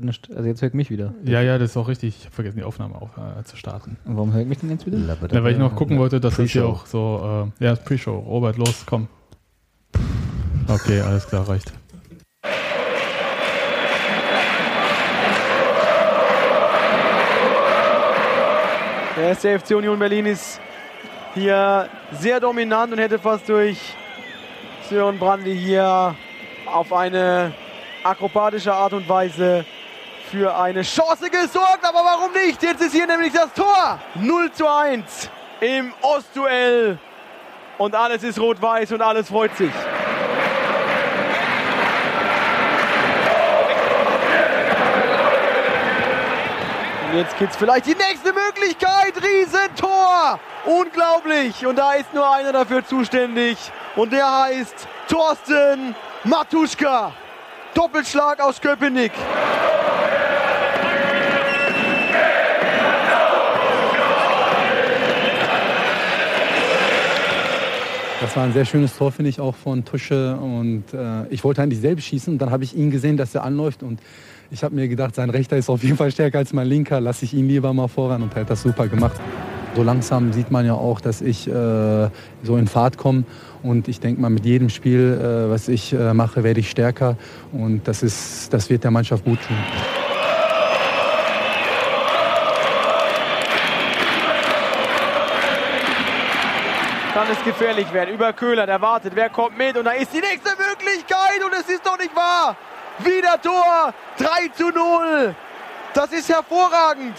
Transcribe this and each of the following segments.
Also jetzt hört mich wieder. Ja, ja, das ist auch richtig. Ich habe vergessen, die Aufnahme auch äh, zu starten. Und warum hört mich denn jetzt wieder? Ja, weil ich noch gucken wollte, dass das hier auch so, äh, ja, Pre-Show. Robert, los, komm. Okay, alles klar, reicht. Der erste FC Union Berlin ist hier sehr dominant und hätte fast durch Sören Brandl hier auf eine akrobatische Art und Weise für eine Chance gesorgt. Aber warum nicht? Jetzt ist hier nämlich das Tor. 0 zu 1 im Ostduell. Und alles ist rot-weiß und alles freut sich. Und jetzt gibt's vielleicht die nächste Möglichkeit. Riesentor! Unglaublich! Und da ist nur einer dafür zuständig. Und der heißt Thorsten Matuschka. Doppelschlag aus Köpenick. Das war ein sehr schönes Tor, finde ich, auch von Tusche. Und äh, ich wollte eigentlich selbst schießen. Und dann habe ich ihn gesehen, dass er anläuft. Und ich habe mir gedacht, sein rechter ist auf jeden Fall stärker als mein linker. Lasse ich ihn lieber mal voran. Und er hat das super gemacht. So langsam sieht man ja auch, dass ich äh, so in Fahrt komme. Und ich denke mal, mit jedem Spiel, äh, was ich äh, mache, werde ich stärker. Und das, ist, das wird der Mannschaft gut tun. Kann es gefährlich werden. Über Köhler, der. Wer kommt mit? Und da ist die nächste Möglichkeit. Und es ist doch nicht wahr. Wieder Tor. 3 zu 0. Das ist hervorragend,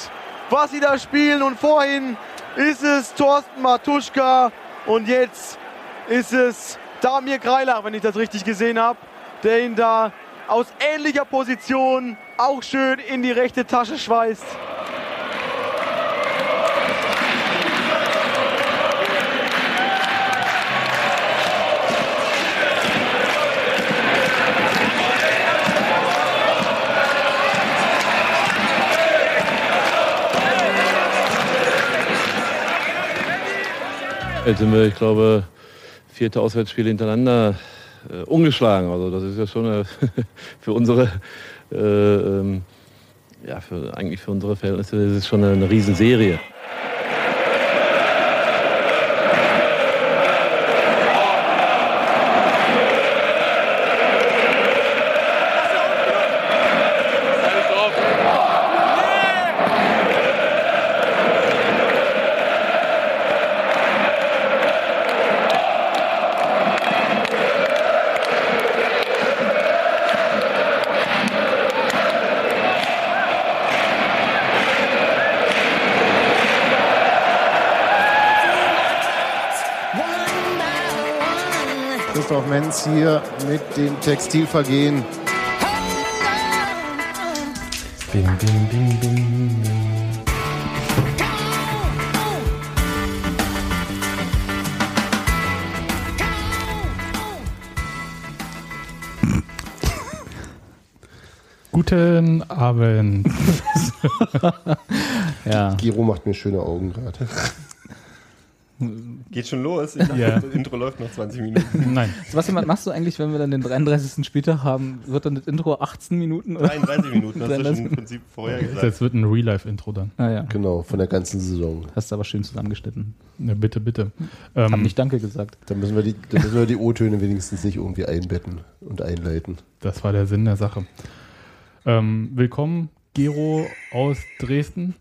was sie da spielen. Und vorhin ist es Thorsten Matuschka. Und jetzt ist es Damir Kreilach, wenn ich das richtig gesehen habe, der ihn da aus ähnlicher Position auch schön in die rechte Tasche schweißt. Jetzt sind wir, ich glaube, vierte Auswärtsspiele hintereinander äh, ungeschlagen. Also das ist ja schon eine, für unsere, äh, ähm, ja, für, eigentlich für unsere Verhältnisse ist schon eine Riesenserie. Menz hier mit dem Textilvergehen. Bing, bing, bing, bing, bing. Guten Abend. Ja. Giro macht mir schöne Augen gerade. Geht schon los. Ich dachte, Ja. Das Intro läuft noch 20 Minuten. Nein, Sebastian, was machst du eigentlich, wenn wir dann den 33. Spieltag haben? Wird dann das Intro 18 Minuten? Oder? 33 Minuten, hast du schon 33 im Prinzip vorher gesagt. das wird ein Real-Life-Intro dann. Ah ja, Genau, von der ganzen Saison. hast du aber schön zusammengeschnitten. Ja, bitte, bitte. Hab Ähm, nicht Danke gesagt. Da müssen wir die, da müssen wir die O-Töne wenigstens nicht irgendwie einbetten und einleiten. das war der Sinn der Sache. Ähm, willkommen, Gero aus Dresden.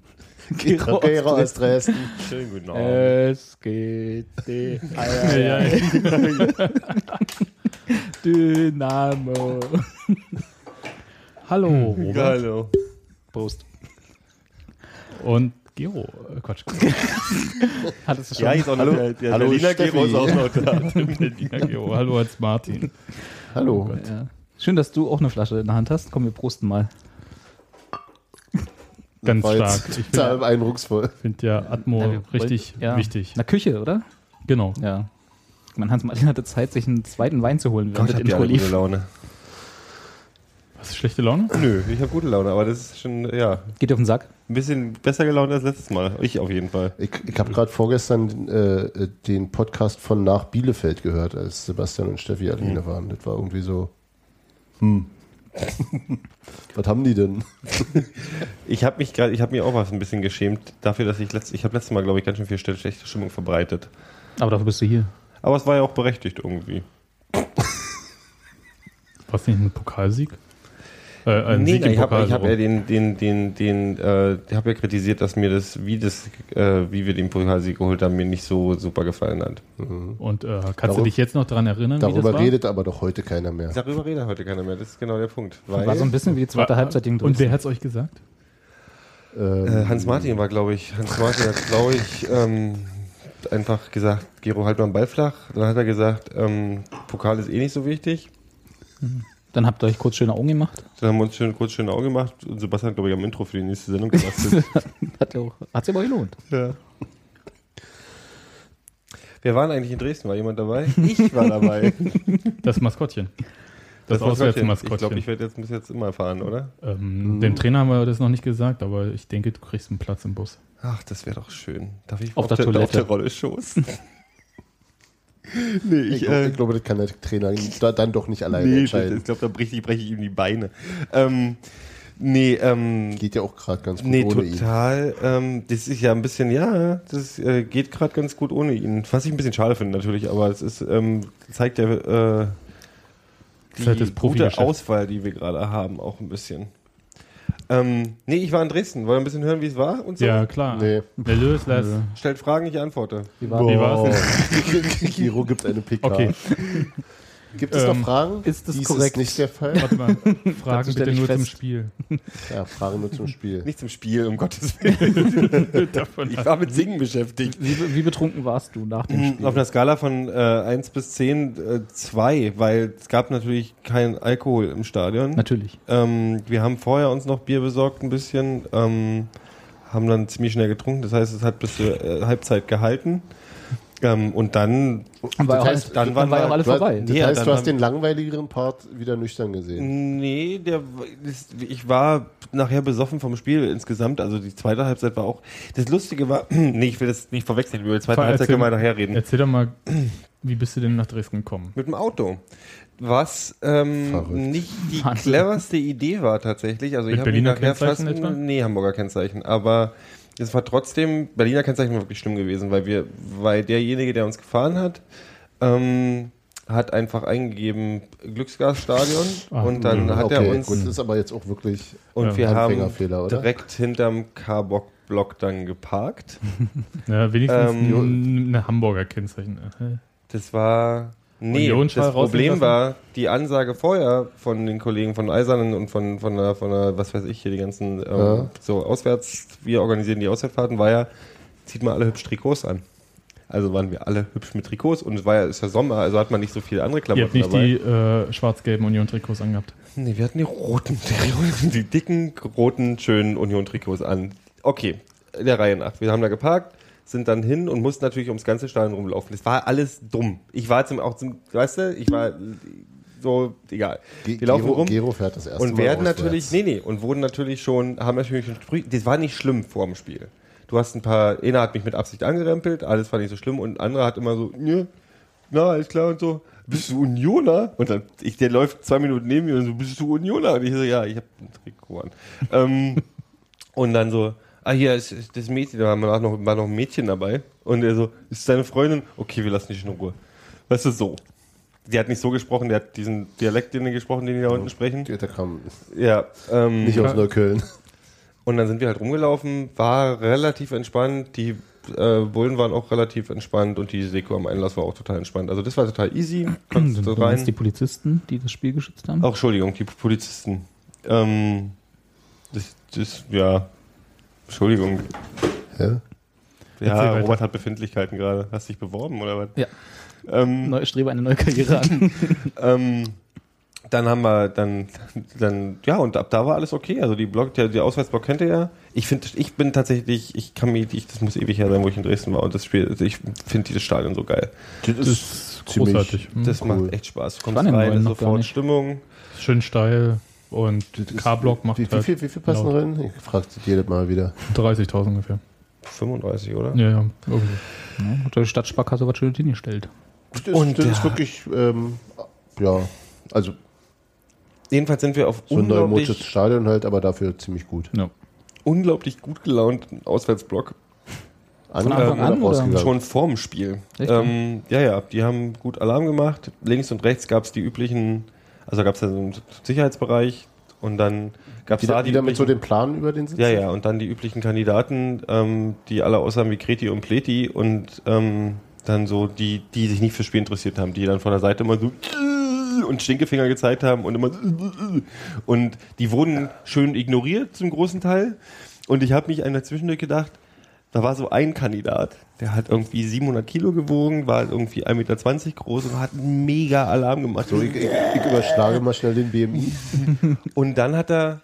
Gero Gero aus Dresden. Schönen guten Abend. Es geht die Ja, ja. Dynamo. Hallo, Robert. Hallo. Prost. Und Gero, äh, Quatsch. Hattest du schon? Ja, jetzt auch Hallo. der, der Hallo, Berliner Steffi. Gero ist auch noch da. Berliner Gero. Hallo als Martin. Hallo. ja. Schön, dass du auch eine Flasche in der Hand hast. Komm, wir prosten mal. Ganz stark. Ich Total finde eindrucksvoll. find ja Atmo Ja, richtig ja. wichtig. Na, Küche, oder? Genau. Ja. Mein Hans-Martin hatte Zeit, sich einen zweiten Wein zu holen, während Gott, das Intro gute. Laune. Was, schlechte Laune? Nö, ich habe gute Laune, aber das ist schon, ja, Geht dir auf den Sack? ein bisschen besser gelaunt als letztes Mal. Ich auf jeden Fall. Ich, ich habe gerade vorgestern äh, den Podcast von Nach Bielefeld gehört, als Sebastian und Steffi alleine waren. Das war irgendwie so. Hm. Was haben die denn? Ich habe mich gerade, ich habe mir auch was ein bisschen geschämt dafür, dass ich letzt, ich habe letztes Mal, glaube ich, ganz schön viel schlechte Stimmung verbreitet. Aber dafür bist du hier. Aber es war ja auch berechtigt irgendwie. Was nicht ein Pokalsieg? Äh, ein nee, Sieg nein, im ich habe hab ja den, den, den, den, äh, habe ja kritisiert, dass mir das, wie das, äh, wie wir den Pokalsieg geholt haben, mir nicht so super gefallen hat. Und äh, kannst du Darüber- dich jetzt noch daran erinnern, wie das Darüber war? redet aber doch heute keiner mehr. Darüber redet heute keiner mehr. Das ist genau der Punkt. Weil, War so ein bisschen wie die zweite War- Halbzeit gegen Und wer hat es euch gesagt? Ähm, äh, Hans Martin war, glaube ich, Hans Martin hat, glaube ich, ähm, einfach gesagt, Gero, halt mal den Ball flach. Dann hat er gesagt, ähm, Pokal ist eh nicht so wichtig. Dann habt ihr euch kurz schöne Augen gemacht. Dann haben wir uns schön, kurz schön Auge gemacht und Sebastian hat, glaube ich, am Intro für die nächste Sendung gebastelt. Hat ja auch, hat sich aber gelohnt. ja. Wer war eigentlich in Dresden? War jemand dabei? Ich war dabei. Das Maskottchen. Das, Maskottchen. Auswärtsmaskottchen. Ich glaube, ich werde jetzt, muss jetzt immer fahren, oder? ähm, Dem Trainer haben wir das noch nicht gesagt, aber ich denke, du kriegst einen Platz im Bus. Ach, das wäre doch schön. Darf ich Auf der Toilette. auf der Rolle Schoß? nee, ich, ich, glaub, äh, ich glaube, das kann der Trainer da, dann doch nicht alleine nee, entscheiden. ich glaube, da breche ich, breche ich ihm die Beine. Ähm, nee, ähm, Geht ja auch gerade ganz gut Nee, ohne ihn. total. Ähm, das ist ja ein bisschen, ja, das äh, geht gerade ganz gut ohne ihn. Was ich ein bisschen schade finde natürlich, aber es ist, ähm, zeigt ja äh, die gute. Auswahl, die wir gerade haben, auch ein bisschen. Ähm, nee, ich war in Dresden. Wollen wir ein bisschen hören, wie es war und so? Ja, klar. Nee. Der Lös lässt. Stellt Fragen, ich antworte. Wie war Wie war's denn? Giro gibt eine PK. Okay, Gibt es noch Ähm, Fragen? ist das Dies korrekt? ist nicht der Fall. warte mal. Fragen bitte nur zum fest. Spiel. Ja, Fragen nur zum Spiel. Nicht zum Spiel, um Gottes Willen. Davon Ich war mit Singen beschäftigt. Wie, wie betrunken warst du nach dem Spiel? Auf einer Skala von äh, 1 bis 10, äh, 2, weil es gab natürlich keinen Alkohol im Stadion. Natürlich. Ähm, wir haben vorher uns noch Bier besorgt ein bisschen, ähm, haben dann ziemlich schnell getrunken. Das heißt, es hat bis zur äh, Halbzeit gehalten. Ähm, und dann, Dann war, ja auch heißt, alles, dann waren war ja wir- auch alles Du hast, vorbei. das Ja, heißt, du hast den langweiligeren Part wieder nüchtern gesehen. nee, der, das, ich war nachher besoffen vom Spiel insgesamt. Also die zweite Halbzeit war auch, das Lustige war, nee, ich will das nicht verwechseln, über die zweite Erzähl- Halbzeit können wir nachher reden. Erzähl doch mal, wie bist du denn nach Dresden gekommen? Mit dem Auto. Was ähm, Verrückt. nicht die Wahnsinn. cleverste Idee war tatsächlich. Also ich Mit habe mich Berliner nachher Kennzeichen fast, etwa? nee, Hamburger Kennzeichen, aber es war trotzdem Berliner Kennzeichen war wirklich schlimm gewesen, weil wir, weil derjenige, der uns gefahren hat, ähm, hat einfach eingegeben Glücksgasstadion Ah, und dann hat okay, er uns gut, das ist aber jetzt auch wirklich und Ja, wir haben direkt hinterm K-Block dann geparkt. Ja, wenigstens Ähm, ein, eine Hamburger Kennzeichen. Äh, Das war. Nee, das Problem war, die Ansage vorher von den Kollegen von Eisernen und von, von, der, von der, was weiß ich, hier die ganzen, ähm, Ja. so auswärts, wir organisieren die Auswärtsfahrten, war ja, zieht mal alle hübsch Trikots an. Also waren wir alle hübsch mit Trikots und es war ja, ist ja Sommer, also hat man nicht so viele andere Ihr Klamotten habt nicht dabei. die äh, schwarz-gelben Union-Trikots angehabt. Nee, wir hatten die roten, die, die dicken, roten, schönen Union-Trikots an. Okay, der Reihe nach. Wir haben da geparkt, sind dann hin und mussten natürlich ums ganze Stadion rumlaufen. Das war alles dumm. Ich war zum, auch zum, weißt du, ich war so, egal. Ge- Wir laufen Gero, rum Gero fährt das erste und Mal werden auswärts. natürlich, nee, nee, und wurden natürlich schon, haben natürlich schon, das war nicht schlimm vor dem Spiel. Du hast ein paar, einer hat mich mit Absicht angerempelt, alles war nicht so schlimm und ein anderer hat immer so, nö, na, alles klar und so. Bist du Unioner? Und dann, ich, der läuft zwei Minuten neben mir und so, bist du Unioner? Und ich so, ja, ich habe ein Trikot an. ähm, und dann so, ah, hier ist, das Mädchen, da war noch, war noch ein Mädchen dabei. Und er so, ist deine Freundin? Okay, wir lassen dich in Ruhe. Weißt du, so. Die hat nicht so gesprochen, der hat diesen Dialekt, den die gesprochen, den die da unten sprechen. Der kam Ja, ähm, nicht aus Neukölln. und dann sind wir halt rumgelaufen, war relativ entspannt, die äh, Bullen waren auch relativ entspannt und die Seko am Einlass war auch total entspannt. Also das war total easy, konntest Sind du rein. die Polizisten, die das Spiel geschützt haben? Auch Entschuldigung, die Polizisten. Ähm, das, das, ja, Entschuldigung. Ja? Ja. Robert hat Befindlichkeiten gerade. Hast dich beworben oder was? Ja. Ähm, Neu, strebe eine neue Karriere an. ähm, dann haben wir dann, dann, ja, und ab da war alles okay. Also die Block, der, der Auswärtsblock kennt ihr ja. Ich finde, ich bin tatsächlich, ich kann mich, ich, das muss ewig her sein, wo ich in Dresden war und das Spiel, also ich finde dieses Stadion so geil. Das Das ist großartig. Das Cool. macht echt Spaß. Du kommst rein, sofort. Stimmung. Schön steil und ist- K-Block macht Wie, wie, halt viel, wie viel passen laut. rein? Ich frage jedes Mal wieder. 30.000 ungefähr. 35, oder? Ja, ja, irgendwie. Ja, hat die Stadtsparkasse was Schönes hingestellt. Das, Und das ist ja. wirklich, ähm, ja, also jedenfalls sind wir auf So ein unglaublich, neumodisches Stadion halt, aber dafür ziemlich gut. Ja. unglaublich gut gelaunten Auswärtsblock. An, Anfang an, oder? Schon vorm Spiel. Echt? Ähm, ja, ja, die haben gut Alarm gemacht. Links und rechts gab es die üblichen, also gab es da so einen Sicherheitsbereich und dann gab es da die wieder mit so üblichen, dem Plan über den Sitz? ja, ja, und dann die üblichen Kandidaten, ähm, die alle aussahen wie Kreti und Pleti und ähm, dann so die, die sich nicht fürs Spiel interessiert haben, die dann von der Seite immer so und Stinkefinger gezeigt haben und immer und die wurden schön ignoriert zum großen Teil und ich habe mich einer zwischendurch gedacht, da war so ein Kandidat, der hat irgendwie 700 Kilo gewogen, war irgendwie 1,20 Meter groß und hat einen mega Alarm gemacht. So, ich, ich, ich überschlage mal schnell den BMI. Und dann hat er,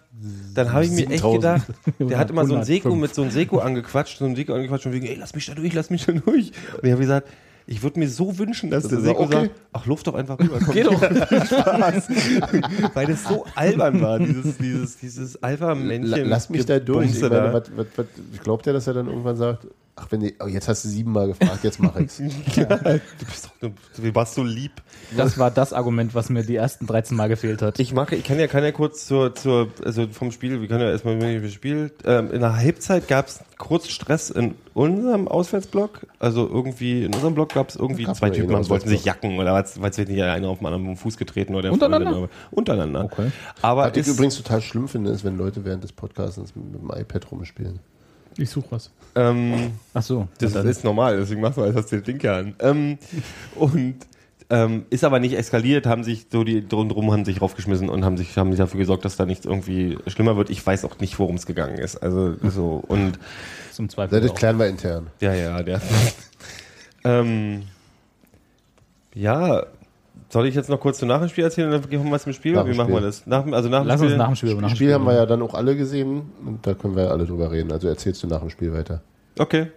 dann habe ich mir echt 7000. gedacht, der hat immer so ein 105. Seko mit so einem Seko angequatscht, so ein Seko angequatscht und wegen, ey, lass mich da durch, lass mich da durch. Und ich habe gesagt, ich würde mir so wünschen, dass Das der Seko okay. sagt, ach, luft doch einfach rüber. Komm, Geh doch. Spaß. Weil das so albern war, dieses, dieses, dieses Alpha-Männchen. La- Lass mich da durch. Ich, Gebumse meine, da. was, was, was, glaubt er, dass er dann irgendwann sagt, ach, wenn die, oh, jetzt hast du siebenmal gefragt, jetzt mach ich's. Ja, du bist doch, du warst so lieb. Das war das Argument, was mir die ersten 13 Mal gefehlt hat. Ich mache, ich kann ja, kann ja kurz zur, zur, also vom Spiel, wir können ja erstmal wie wir spielt. Ähm, in der Halbzeit gab es kurz Stress in unserem Auswärtsblock. Also irgendwie in unserem Block gab es irgendwie zwei Typen, einen die wollten sich jacken oder was, weil es wird nicht einer auf dem anderen Fuß getreten oder der Untereinander? Freundin, aber- untereinander. Okay. Aber Was ich übrigens total schlimm finde, ist, wenn Leute während des Podcasts mit, mit dem iPad rumspielen. Ich suche was. ähm, Ach so. Das dann- ist normal, deswegen machst du, als hast du den Linke an. Ähm, und ähm, ist aber nicht eskaliert, haben sich so die drumherum haben sich raufgeschmissen und haben sich haben sich dafür gesorgt, dass da nichts irgendwie schlimmer wird. Ich weiß auch nicht, worum es gegangen ist. Also so und zum Zweifel. Das klären wir intern. ja, ja, der. ähm, ja, soll ich jetzt noch kurz zu nach dem Spiel erzählen und dann gehen wir mal zum Spiel? Nach Wie dem machen wir Spiel. das? Nach, dem- also nach dem Lass Spiel. uns nach dem Spiel über dem Spiel Spiel haben wir ja dann auch alle gesehen und da können wir ja alle drüber reden. Also erzählst du nach dem Spiel weiter. Okay.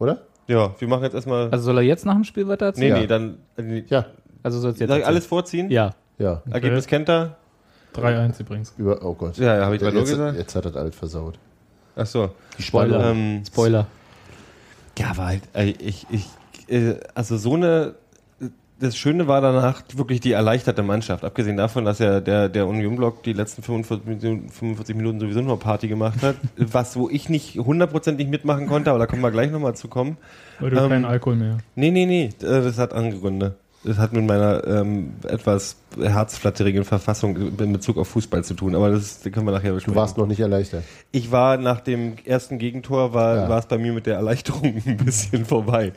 Oder? Ja, wir machen jetzt erstmal. Also soll er jetzt nach dem Spiel weiter nee, erzählen? nee, dann. äh, Ja, Also soll es jetzt Soll ich alles vorziehen? Ja. ja. Ergebnis kennt er? 3-1 übrigens. Über, oh Gott. Ja, ja, habe ich mal nur jetzt, gesagt. jetzt hat das alles versaut. Ach so. Spoiler. Ähm, Spoiler. Ja, aber halt, ich, ich, äh, also so eine, das Schöne war danach wirklich die erleichterte Mannschaft. Abgesehen davon, dass ja der, der Union-Block die letzten 45 Minuten, 45 Minuten sowieso nur Party gemacht hat, was, wo ich nicht hundertprozentig mitmachen konnte, aber da kommen wir gleich nochmal zu kommen. Weil du Ähm, keinen Alkohol mehr. Nee, nee, nee, äh, das hat andere Gründe. Das hat mit meiner ähm, etwas herzflatterigen Verfassung in Bezug auf Fußball zu tun, aber das, das können wir nachher Du besprechen. warst noch nicht erleichtert. Ich war nach dem ersten Gegentor, war, Ja. es bei mir mit der Erleichterung ein bisschen vorbei.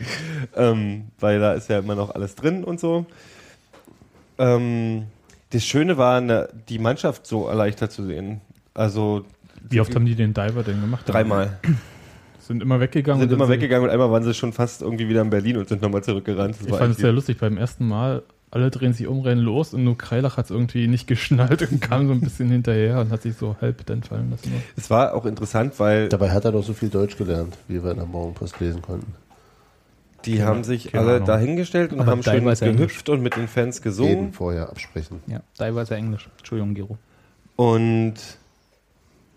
Ähm, weil da ist ja immer noch alles drin und so. Ähm, das Schöne war, ne, die Mannschaft so erleichtert zu sehen. Also Wie oft haben die den Diver denn gemacht? dreimal. Sind immer weggegangen. Sind immer weggegangen und einmal waren sie schon fast irgendwie wieder in Berlin und sind nochmal zurückgerannt. Das Ich war fand es sehr lustig. Beim ersten Mal, alle drehen sich um, rennen los und nur Kreilach hat es irgendwie nicht geschnallt und kam so ein bisschen hinterher und hat sich so halb dann fallen lassen. es war auch interessant, weil Dabei hat er doch so viel Deutsch gelernt, wie wir in der Morgenpost lesen konnten. die haben sich alle Ahnung. dahingestellt und Aber haben schön teilweise gehüpft und mit den Fans Reden gesungen. vorher absprechen. Ja, teilweise Englisch. Entschuldigung, Gero. Und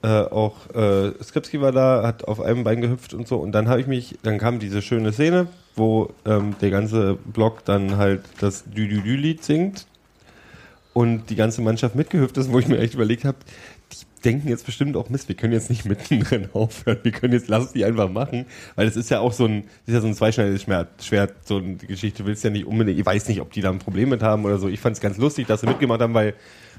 äh, auch äh, Skripski war da, hat auf einem Bein gehüpft und so. Und dann habe ich mich, dann kam diese schöne Szene, wo ähm, der ganze Block dann halt das Dü-Dü-Dü-Lied singt und die ganze Mannschaft mitgehüpft ist, wo ich mir echt überlegt habe, die denken jetzt bestimmt auch Mist, wir können jetzt nicht mittendrin aufhören, wir können jetzt, lass die einfach machen, weil es ist ja auch so ein, das ist ja so ein zweischneidiges Schwert, so eine Geschichte, willst ja nicht unbedingt, ich weiß nicht, ob die da ein Problem mit haben oder so. Ich fand es ganz lustig, dass sie mitgemacht haben, weil,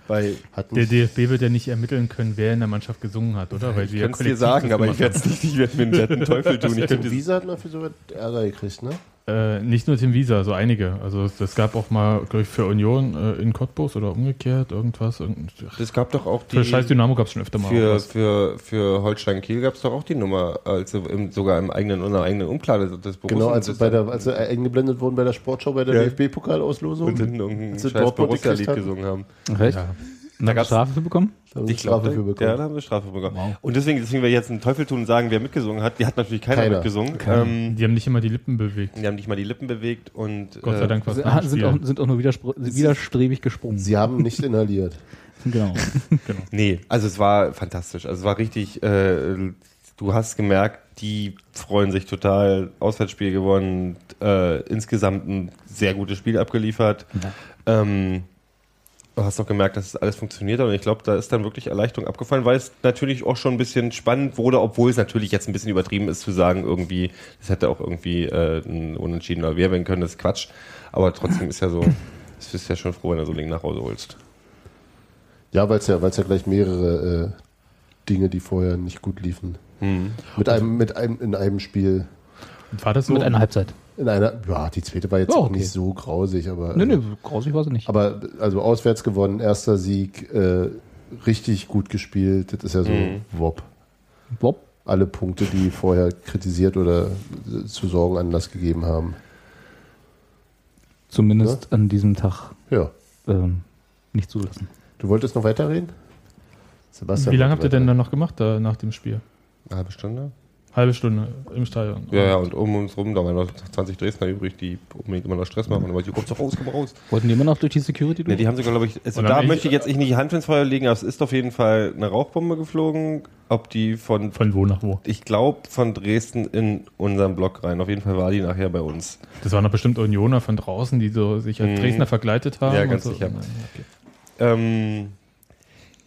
Hat Der DFB wird ja nicht ermitteln können, wer in der Mannschaft gesungen hat, oder? Weil ich könnte es dir sagen, aber ich werde es nicht, ich werde mir einen netten Teufel tun. Ich könnte Visa hat mal für sowas Ärger gekriegt, ne? Äh, nicht nur Tim Wieser, so einige. Also es- es gab auch mal, glaube ich, für Union äh, in Cottbus oder umgekehrt irgendwas. Irgend, Das gab doch auch die. für Scheiß Dynamo gab es schon öfter mal für, was. für, für Holstein Kiel gab es doch auch die Nummer, also im, sogar im eigenen, in der eigenen Umkleide des Borussen. Genau, als, bei der, als sie eingeblendet wurden bei der Sportschau bei der Ja. DFB-Pokalauslosung. und hinten irgendein scheiß Borussia-Lied gesungen haben. Recht? Ja. Und da gab's- Strafe für bekommen? Da haben Ich Strafe für ja, bekommen. da haben wir Strafe bekommen. Wow. Und deswegen, deswegen wir jetzt einen Teufel tun und sagen, wer mitgesungen hat. Die hat natürlich keiner, Keiner. mitgesungen. Ähm, Die haben nicht immer die Lippen bewegt. die haben nicht mal die Lippen bewegt und Gott sei äh, Dank was Sind, dem sind, Spiel. auch, sind auch nur widerstrebig gesprungen. Sie haben nicht inhaliert. Genau. Nee, also es war fantastisch. Also es war richtig, äh, du hast gemerkt, die freuen sich total. Auswärtsspiel gewonnen, äh, insgesamt ein sehr gutes Spiel abgeliefert. Ähm, du hast doch gemerkt, dass es alles funktioniert hat und ich glaube, da ist dann wirklich Erleichterung abgefallen, weil es natürlich auch schon ein bisschen spannend wurde, obwohl es natürlich jetzt ein bisschen übertrieben ist zu sagen, irgendwie, das hätte auch irgendwie äh, ein unentschiedener Wehr werden können, das ist Quatsch. Aber trotzdem ist ja so, es bist ja schon froh, wenn du so ein Ding nach Hause holst. Ja, weil es ja, weil's ja gleich mehrere äh, Dinge, die vorher nicht gut liefen. Hm. Mit einem, mit einem, in einem Spiel. Und war das so? Mit einer Halbzeit. In einer, ja, die zweite war jetzt Ja, auch okay. nicht so grausig, aber. Nee, nee, grausig war sie nicht. Aber also auswärts gewonnen, erster Sieg, äh, richtig gut gespielt. Das ist ja so Mhm. Wop. Bob, Alle Punkte, die vorher kritisiert oder äh, zu Sorgen Anlass gegeben haben. zumindest an diesem Tag Ja. ähm, nicht zulassen. Du wolltest noch weiterreden? Sebastian Wie lange habt ihr denn dann noch gemacht da, nach dem Spiel? Eine halbe Stunde? Halbe Stunde im Stadion. Ja, ja, und um uns rum, da waren noch 20 Dresdner übrig, die unbedingt immer noch Stress machen. Aber die kommst doch raus, komm raus. Wollten die immer noch durch die Security Ne, durch? die haben sogar, glaube ich, also da dann möchte ich ich- jetzt nicht die Hand ins Feuer legen, aber es ist auf jeden Fall eine Rauchbombe geflogen. Ob die von, Von wo nach wo? ich glaube, von Dresden in unseren Block rein. Auf jeden Fall war die nachher bei uns. Das waren doch bestimmt Unioner von draußen, die so sich als Mhm. Dresdner verkleitet haben. Ja, ganz und so. sicher. Okay. Ähm,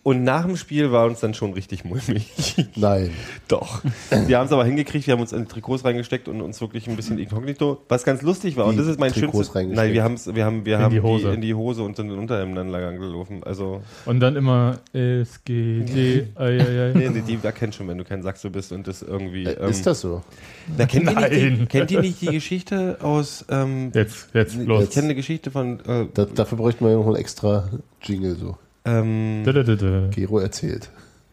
und nach dem Spiel war uns dann schon richtig mulmig. Nein. Doch. Wir haben es aber hingekriegt, wir haben uns in Trikots reingesteckt und uns wirklich ein bisschen inkognito, was ganz lustig war. Und das ist mein Trikots schönstes. reingesteckt? Nein, wir, haben's, wir haben, wir In haben die Hose. in die Hose und in den Unterhemden dann lang gelaufen. Also, Und dann immer SGD. Ei, ei, ei. nee, nee, die erkennt schon, wenn du kein Saxo bist und das irgendwie. Äh, ähm, ist das so? Na, kennt, ihr nicht die, Nein. kennt ihr nicht die Geschichte aus. Ähm, Jetzt, jetzt, ich los. kenne eine Geschichte von. Äh, Da, dafür bräuchte man ja noch einen extra Jingle so. Ähm, Da, da, da, da. Gero erzählt.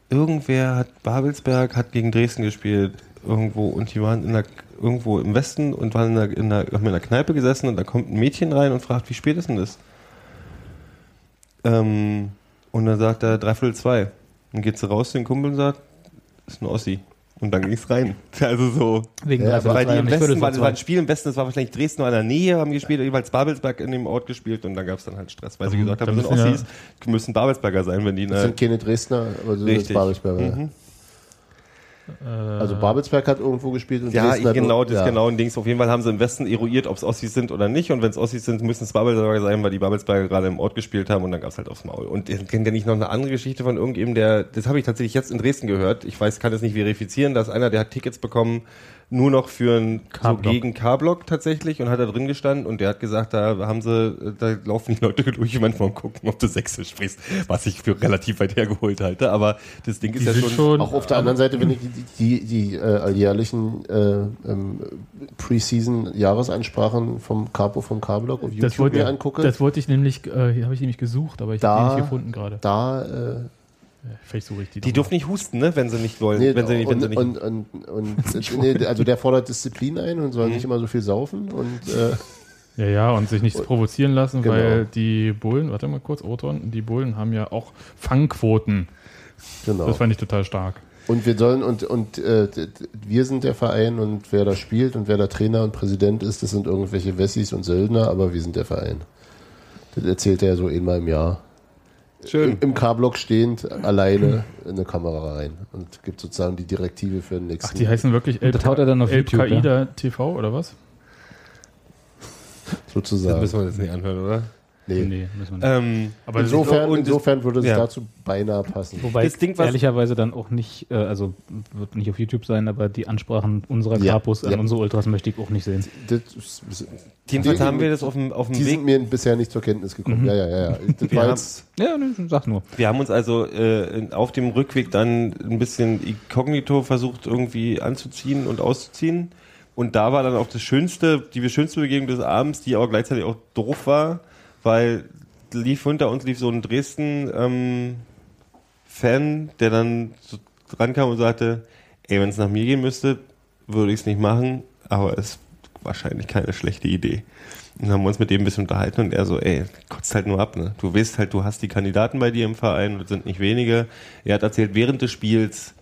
irgendwer hat. Babelsberg hat gegen Dresden gespielt. Irgendwo. Und die waren in der, irgendwo im Westen und waren in der, in der, haben in der Kneipe gesessen und da kommt ein Mädchen rein und fragt, wie spät ist denn das? Ähm, und dann sagt er, dreiviertel zwei. Dann geht sie raus zu den Kumpel und sagt, ist ein Ossi. Und dann ging's rein. Also so. Wegen Ja, Weil die im Westen war, das war ein. Spiel im Westen, das war wahrscheinlich Dresden oder in der Nähe, haben gespielt, jeweils Babelsberg in dem Ort gespielt und dann gab es dann halt Stress, weil sie Dann- gesagt haben, sind müssen ja- Ossis, müssen Babelsberger sein, wenn die Das sind keine Dresdner, aber das sind Richtig. Babelsberger. Mhm. Äh, Also Babelsberg hat irgendwo gespielt und Ja, Dresden hat genau, das ja. genau ein Dings. Auf jeden Fall haben sie im Westen eruiert, ob es Ossis sind oder nicht. Und wenn es Ossis sind, müssen es Babelsberger sein, weil die Babelsberger gerade im Ort gespielt haben und dann gab es halt aufs Maul. Und ihr kennt ja nicht noch eine andere Geschichte von irgendjemandem, der, das habe ich tatsächlich jetzt in Dresden gehört. Ich weiß, kann es nicht verifizieren, dass einer, der hat Tickets bekommen, nur noch für ein so K-Block. gegen K-Block tatsächlich und hat da drin gestanden und der hat gesagt, da haben sie, da laufen die Leute durch manchmal und gucken, ob du Sächsisch sprichst, was ich für relativ weit hergeholt halte. Aber das Ding ist die ja sind schon, schon, Auch auf der anderen Seite, wenn ich die, die, die äh, alljährlichen äh, ähm, Preseason-Jahresansprachen vom Capo vom K-Block auf das YouTube wollte, mir angucke, das wollte ich nämlich, äh, habe ich nämlich gesucht, aber ich habe die nicht gefunden gerade. da äh, Vielleicht suche ich die. die dürfen nicht husten, ne, wenn sie nicht wollen. nee, wenn sie nicht, wenn und, sie nicht und, und, und nee, also der fordert Disziplin ein und soll Mhm. nicht immer so viel saufen und äh. Ja, ja, und sich nichts provozieren lassen, Genau. weil die Bullen, warte mal kurz, Oton, die Bullen haben ja auch Fangquoten. genau. Das fand ich total stark. Und wir sollen und und äh, wir sind der Verein und wer da spielt und wer da Trainer und Präsident ist, das sind irgendwelche Wessis und Söldner, aber wir sind der Verein. Das erzählt er ja so einmal im Jahr. Schön. Im, K-Block stehend, alleine in eine Kamera rein und gibt sozusagen die Direktive für den nächsten. Ach, die heißen wirklich El, Das haut er dann auf El YouTube, Qaida TV oder was? Das sozusagen. müssen wir jetzt nicht anhören, oder? Nee. Nee, müssen wir nicht. Ähm, Aber Insofern, und das- insofern würde es ja. dazu beinahe passen. Wobei das Ding, was- ehrlicherweise dann auch nicht, äh, also wird nicht auf YouTube sein, aber die Ansprachen unserer Ja, an ja. unsere Ultras möchte ich auch nicht sehen. Jedenfalls Die- haben wir das auf dem, auf dem die Weg. sind mir bisher nicht zur Kenntnis gekommen. Ja, ja, ja. ja. Das Wir war haben- jetzt, Ja, ne, sag nur. Wir haben uns also äh, auf dem Rückweg dann ein bisschen inkognito versucht irgendwie anzuziehen und auszuziehen. Und da war dann auch das Schönste, die schönste Begegnung des Abends, die aber gleichzeitig auch doof war, weil lief hinter uns lief so ein Dresden ähm, Fan, der dann so rankam und sagte, ey, wenn es nach mir gehen müsste, würde ich es nicht machen, aber es ist wahrscheinlich keine schlechte Idee. Und dann haben wir uns mit dem ein bisschen unterhalten und er so, ey, kotzt halt nur ab, ne? Du weißt halt, du hast die Kandidaten bei dir im Verein das sind nicht wenige. Er hat erzählt, während des Spiels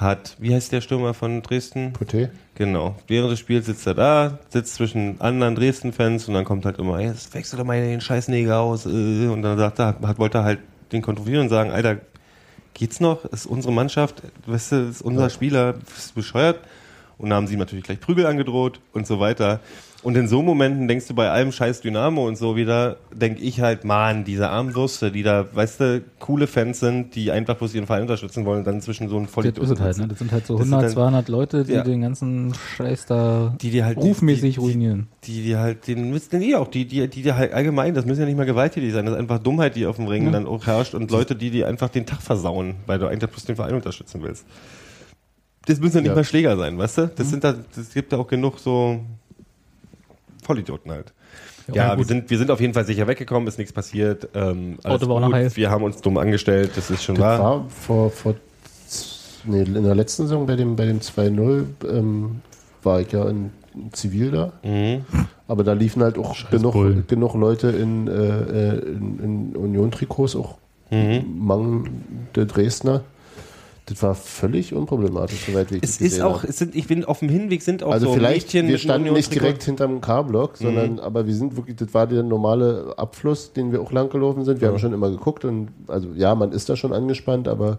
hat, wie heißt der Stürmer von Dresden? Poté? Genau. Während des Spiels sitzt er da, sitzt zwischen anderen Dresden-Fans und dann kommt halt immer, jetzt wechsel doch mal den scheiß Neger aus. äh, Und dann sagt er, hat, wollte er halt den kontrollieren und sagen, Alter, geht's noch? Ist unsere Mannschaft, weißt du, ist unser Spieler, ist bescheuert. und haben sie natürlich gleich Prügel angedroht und so weiter. Und in so Momenten denkst du bei allem scheiß Dynamo und so wieder, denk ich halt, man, diese armen Würste, die da, weißt du, coole Fans sind, die einfach bloß ihren Verein unterstützen wollen und dann zwischen so einem Das Vollidioten ist es halt, ne? Das sind halt so Das sind 100, dann- 200 Leute, die Ja. den ganzen Scheiß da Die, die halt rufmäßig die, ruinieren. Die, die halt, den müssten die auch, die, die, die, die halt allgemein, das müssen ja nicht mal gewalttätig sein, das ist einfach Dummheit, die auf dem Ring Ja. dann auch herrscht und Leute, die, die einfach den Tag versauen, weil du eigentlich bloß den Verein unterstützen willst. Das müssen ja nicht Ja. mal Schläger sein, weißt du? Mhm. Das sind da, das gibt ja auch genug so Vollidioten halt. Ja, Ja, wir, sind, wir sind auf jeden Fall sicher weggekommen, ist nichts passiert. Ähm, Auto war auch noch gut. heiß. Wir haben uns dumm angestellt, das ist schon Das wahr. war vor, vor nee, in der letzten Saison bei dem, bei dem 2-0 ähm, war ich ja in, Zivil da. Mhm. Aber da liefen halt auch genug, Bullen. genug Leute in, äh, äh, in, in Union-Trikots, auch Mhm. Mang der Dresdner. Das war völlig unproblematisch, soweit ich Es das ist auch, es sind, ich bin auf dem Hinweg sind auch Also so vielleicht, Mädchen wir standen nicht direkt hinterm K-Block, sondern aber wir sind wirklich, das war der normale Abfluss, den wir auch lang gelaufen sind. Wir haben schon immer geguckt und also ja, man ist da schon angespannt, aber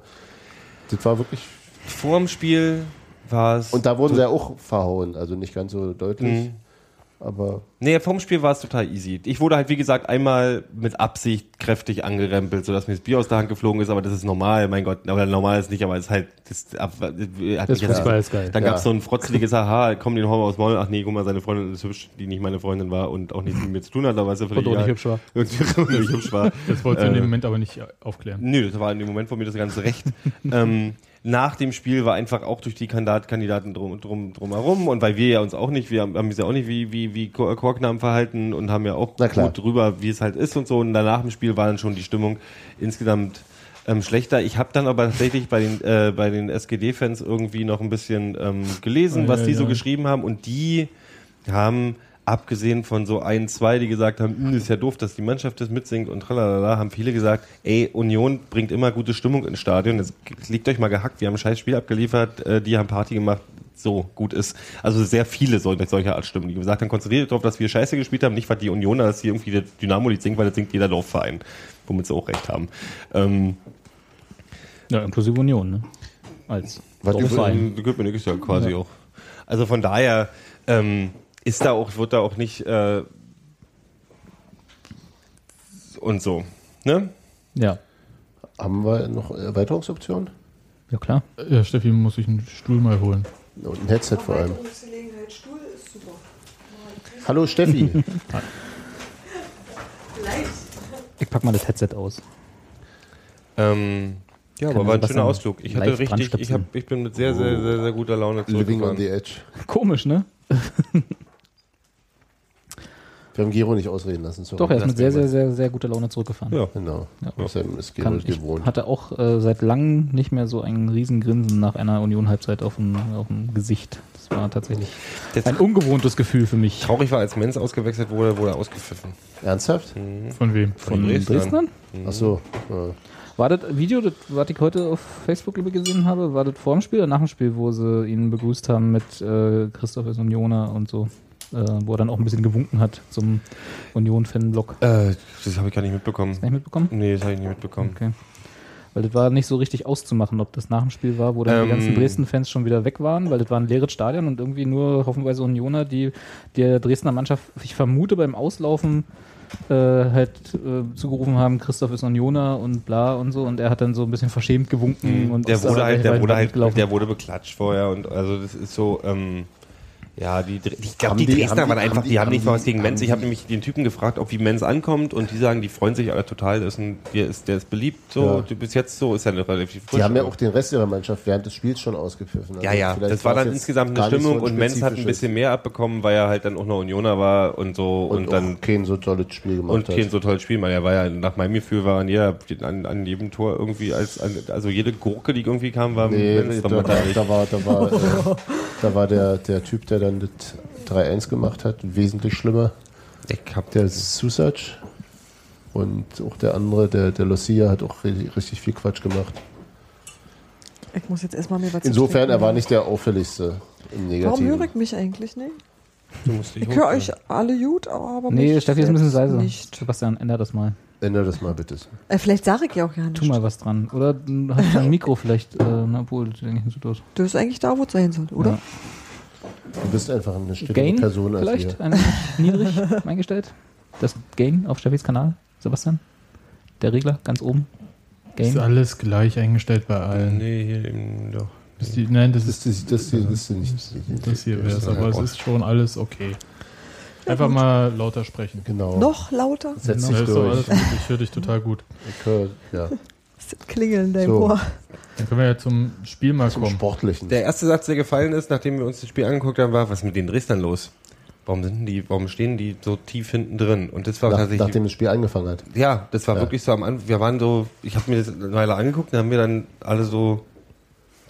das war wirklich. Vorm Spiel war es. Und da wurden sie ja auch verhauen, also nicht ganz so deutlich. Mhm. Aber Nee, vorm Spiel war es total easy. Ich wurde halt, wie gesagt, einmal mit Absicht kräftig angerempelt, sodass mir das Bier aus der Hand geflogen ist, aber das ist normal, mein Gott. Aber normal ist nicht, aber es ist halt, das, ab, hat mich Das jetzt- Fußball ist geil. Dann Ja. gab es so ein frotzeliges Aha, komm, den wir aus Maul. Ach nee, guck mal, seine Freundin ist hübsch, die nicht meine Freundin war und auch nichts mit mir zu tun hat, aber ist ja völlig Und auch nicht hübsch war. Und nicht hübsch war. Das wolltest du in Äh, dem Moment aber nicht aufklären. Nö, das war in dem Moment von mir das ganze Recht. ähm, nach dem Spiel war einfach auch durch die Kandidat Kandidaten drum, drum, drumherum und weil wir ja uns auch nicht, wir haben, haben uns ja auch nicht wie, wie, wie Ko- Korknamen verhalten und haben ja auch gut drüber, wie es halt ist und so. Und danach im Spiel war dann schon die Stimmung insgesamt ähm, schlechter. Ich habe dann aber tatsächlich bei den, äh, bei den SGD-Fans irgendwie noch ein bisschen ähm, gelesen, Ah, was ja, die so ja. geschrieben haben und die haben abgesehen von so ein, zwei, die gesagt haben, "Hm, ist ja doof, dass die Mannschaft das mitsingt und tralala, haben viele gesagt, ey, Union bringt immer gute Stimmung ins Stadion, das liegt euch mal gehackt, wir haben ein scheiß Spiel abgeliefert, äh, die haben Party gemacht, so gut ist. Also sehr viele solche, solcher Art Stimmen, die gesagt haben, konzentriert euch darauf, dass wir scheiße gespielt haben, nicht was die Unioner, dass hier irgendwie der Dynamo-Lied singt, weil das singt jeder Dorfverein, womit sie auch recht haben. Ähm, Ja, inklusive Union, ne? Als Was Dorfverein. Die Köpenick ist ja quasi auch. Also von daher ähm, ist da auch, wird da auch nicht äh, und so. Ne? Ja, haben wir noch Erweiterungsoptionen? ja klar. Ja, Steffi muss sich einen Stuhl mal holen. Und ein Headset vor allem. Stuhl ist super. Hallo Steffi. Ich pack mal das Headset aus. Ähm, ja, Kann aber war ein schöner was Ausflug. Ich hatte richtig, ich, hab, ich bin mit sehr, sehr, sehr, sehr guter Laune Living on zurückgefahren. the Edge. Komisch, ne? Wir haben Gero nicht ausreden lassen. Sorry. Doch, er ist mit sehr, sehr, sehr, sehr guter Laune zurückgefahren. Ja. Genau. Ja. Außerdem ist Gero Kann, ich gewohnt. hatte auch äh, seit langem nicht mehr so ein Riesengrinsen nach einer Union-Halbzeit auf dem, auf dem Gesicht. Das war tatsächlich Das ein ungewohntes Gefühl für mich. traurig war, als Menz ausgewechselt wurde, wurde er ausgepfiffen. Ernsthaft? Von wem? Von Dresden? Ach so. Ja. War das Video, das, was ich heute auf Facebook gesehen habe, war das vor dem Spiel oder nach dem Spiel, wo sie ihn begrüßt haben mit äh, Christoph ist Unioner und so? Äh, wo er dann auch ein bisschen gewunken hat zum Union-Fan-Block. Äh, das habe ich gar nicht mitbekommen. Nicht mitbekommen? Nee, das habe ich nicht mitbekommen. Okay. Weil das war nicht so richtig auszumachen, ob das nach dem Spiel war, wo dann Ähm. die ganzen Dresden-Fans schon wieder weg waren, weil das war ein leeres Stadion und irgendwie nur hoffenweise Unioner, die der Dresdner Mannschaft, ich vermute, beim Auslaufen äh, halt äh, zugerufen haben, Christoph ist Unioner und bla und so und er hat dann so ein bisschen verschämt gewunken und der ist wurde halt, der wurde halt, der wurde beklatscht vorher und also das ist so, ähm, ja, die, ich glaube, Haben die die- Dresdner waren einfach, haben die, die- haben nicht haben mal was die- gegen Menz. Ich habe nämlich den Typen gefragt, ob wie Menz ankommt und die sagen, die freuen sich alle total, der ist, ein, der ist, der ist beliebt, so, Ja. du bis jetzt so, ist ja relativ frisch. Die haben ja auch den Rest ihrer Mannschaft während des Spiels schon ausgepfiffen. Also ja, ja, das war dann insgesamt eine Stimmung so ein und Menz hat ein bisschen mehr abbekommen, weil er halt dann auch noch Unioner war und so und, und, dann kein so tolles Spiel gemacht und hat. kein so tolles Spiel, weil er war ja, nach meinem Gefühl war an, jeder, an, an jedem Tor irgendwie als, an, also jede Gurke, die irgendwie kam, war Nee, Menz, da, da, da war, da war, äh, da war der, der Typ, der dann das 3-1 gemacht hat, wesentlich schlimmer. Ich hab Der Susac und auch der andere, der, der Lucia, hat auch richtig, viel Quatsch gemacht. Ich muss jetzt erstmal mir was Insofern, er war nicht der auffälligste im Warum Negativen. höre ich mich eigentlich nicht? Du musst dich Ich höre euch alle gut, aber Nee, mich Steffi ist ein bisschen leise. Nicht. Sebastian, änder das mal. Ändere das mal bitte. Äh, vielleicht sage ich ja auch gar nicht. Tu mal was dran. Oder du hast dein Mikro vielleicht, äh, na, obwohl, eigentlich nicht so doof. Das ist eigentlich da, wo es sein soll, oder? Ja. Du bist einfach eine stille Person als vielleicht? wir. Niedrig eingestellt? Das Gain auf Steffis Kanal, Sebastian? Der Regler ganz oben? Ist Gain? alles gleich eingestellt bei allen. Nee, hier eben doch. Ist die, nein, das Das, ist ist, das, das hier ist nicht. das hier wäre es, aber es ist schon alles okay. Einfach mal lauter sprechen. Genau. Noch lauter? Setz dich ist alles durch. Ich höre dich total gut. Ich höre, ja. Das ist Klingeln im So. Ohr. Dann können wir ja zum Spiel mal Zum kommen. Sportlichen. Der erste Satz, der gefallen ist, nachdem wir uns das Spiel angeguckt haben, war, was ist mit den Dresdnern los? Warum sind die, warum stehen die so tief hinten drin? Und das war Nach, tatsächlich. nachdem das Spiel angefangen hat. ja, das war Ja. wirklich so am Anfang. Wir waren so, ich habe mir das eine Weile angeguckt und haben wir dann alle so,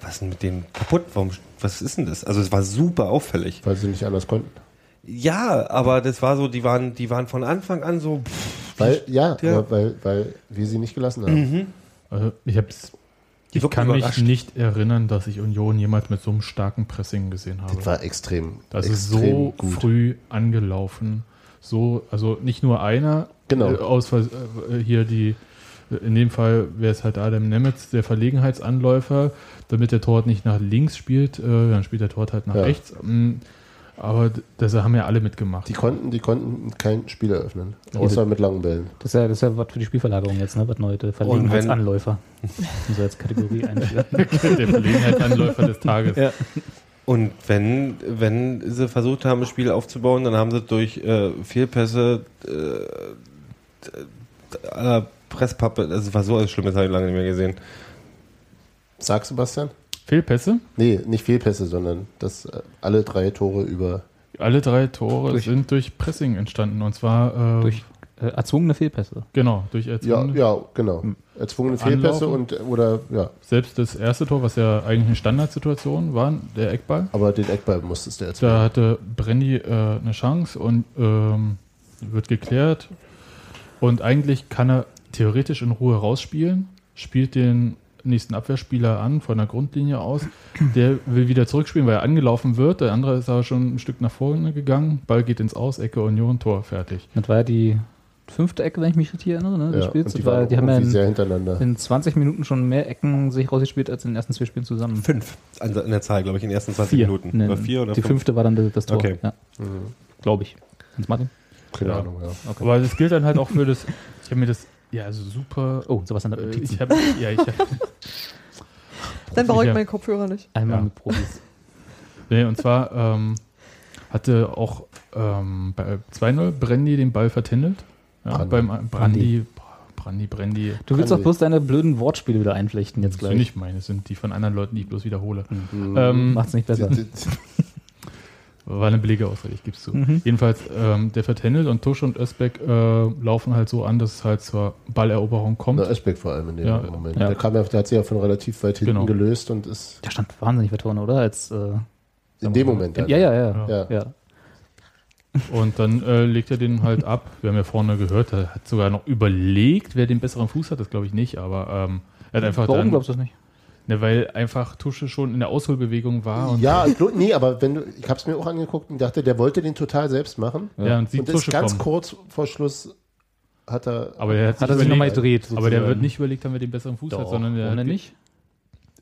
was ist denn mit denen kaputt? Warum, was ist denn das? Also es war super auffällig. Weil sie nicht anders konnten. Ja, aber das war so, die waren, die waren von Anfang an so, pff, Weil, ja, Ja. Weil, weil wir sie nicht gelassen haben. Also ich hab's, Die ich kann mich nicht erinnern, dass ich Union jemals mit so einem starken Pressing gesehen habe. Das war extrem. Das ist extrem so gut. früh angelaufen. So, also nicht nur einer, Genau. äh, aus äh, hier die, in dem Fall wäre es halt Adam Nemetz, der Verlegenheitsanläufer, damit der Torwart nicht nach links spielt, äh, dann spielt der Torwart halt nach Ja. rechts. Mm, Aber das haben ja alle mitgemacht. Die konnten, die konnten kein Spiel eröffnen. Außer mit langen Bällen. Das ist ja, das ist ja was für die Spielverlagerung jetzt, ne? Was neu, der Verlegenheitsanläufer. Also als Kategorie einführen. der Verlegenheitsanläufer des Tages. Ja. Und wenn, wenn sie versucht haben, das Spiel aufzubauen, dann haben sie durch äh, Fehlpässe äh, aller Presspappe, das war so was Schlimmes, habe ich lange nicht mehr gesehen. Sag Sebastian? Fehlpässe? Nee, nicht Fehlpässe, sondern dass äh, alle drei Tore über. Alle drei Tore Durch- sind durch Pressing entstanden. Und zwar äh, Durch äh, erzwungene Fehlpässe. genau, durch Ja, erzwungene ja, genau. Erzwungene Fehlpässe und Anlaufen. oder ja. Selbst das erste Tor, was ja eigentlich eine Standardsituation war, der Eckball, Aber den Eckball musstest du da erzwingen. hatte Brenny äh, eine Chance und ähm, wird geklärt. Und eigentlich kann er theoretisch in Ruhe rausspielen, spielt den nächsten Abwehrspieler an von der Grundlinie aus. Der will wieder zurückspielen, weil er angelaufen wird. Der andere ist aber schon ein Stück nach vorne gegangen. Ball geht ins Aus, Ecke Union, Tor, fertig. Das war ja die fünfte Ecke, wenn ich mich richtig erinnere, ne? Ja, Spiels. die, war, die haben ja in, sehr hintereinander. in 20 Minuten schon mehr Ecken sich rausgespielt als in den ersten zwei Spielen zusammen. Fünf an, an der Zahl, glaube ich, in den ersten 20 Vier. Minuten. Ne, Oder vier oder die fünf? fünfte war dann das Tor. Okay. Ja. Glaube ich. Hans Martin? Keine Ja. Ahnung, ja. Okay. Aber das gilt dann halt auch für das. Ich habe mir das. Ja, also super. Oh, Sebastian hat Äh, Notizen. ich habe. Ja, ich hab, Dann brauche ich meinen Kopfhörer nicht. Einmal Ja. mit Profis. Nee, und zwar ähm, hatte auch ähm, bei 2-0 Brandy den Ball vertändelt. Ja, Brandy. beim äh, Brandy, Brandy, Brandy. Du willst doch bloß deine blöden Wortspiele wieder einflechten jetzt Das sind gleich. nicht meine, das sind die von anderen Leuten, die ich bloß wiederhole. Mhm. Ähm, Macht's nicht besser. War eine billige Ausrede, ich gebe es zu. Mhm. Jedenfalls, ähm, der vertändelt und Tusch und Özbeck äh, laufen halt so an, dass es halt zur Balleroberung kommt. Na, Özbeck vor allem in dem Ja, Moment. ja. Der, kam ja, der hat sich ja von relativ weit hinten Genau. gelöst und ist Der stand wahnsinnig weit vorne, oder? Als, äh, in dem Moment dann. ja, ja, ja, Ja. ja. Und dann äh, legt er den halt ab. Wir haben ja vorne gehört, er hat sogar noch überlegt, wer den besseren Fuß hat, das glaube ich nicht, aber ähm, er hat einfach Warum dann, glaubst du das nicht? Ne, weil einfach Tusche schon in der Ausholbewegung war und Ja, nee, aber wenn du, ich habe es mir auch angeguckt und dachte, der wollte den total selbst machen. Ja, und sieht und ist ganz kommen. kurz vor Schluss hat er. Aber der hat, Hat er sich nochmal gedreht. aber der wird nicht überlegt haben, wer den besseren Fuß hat, Doch, sondern der hat nicht?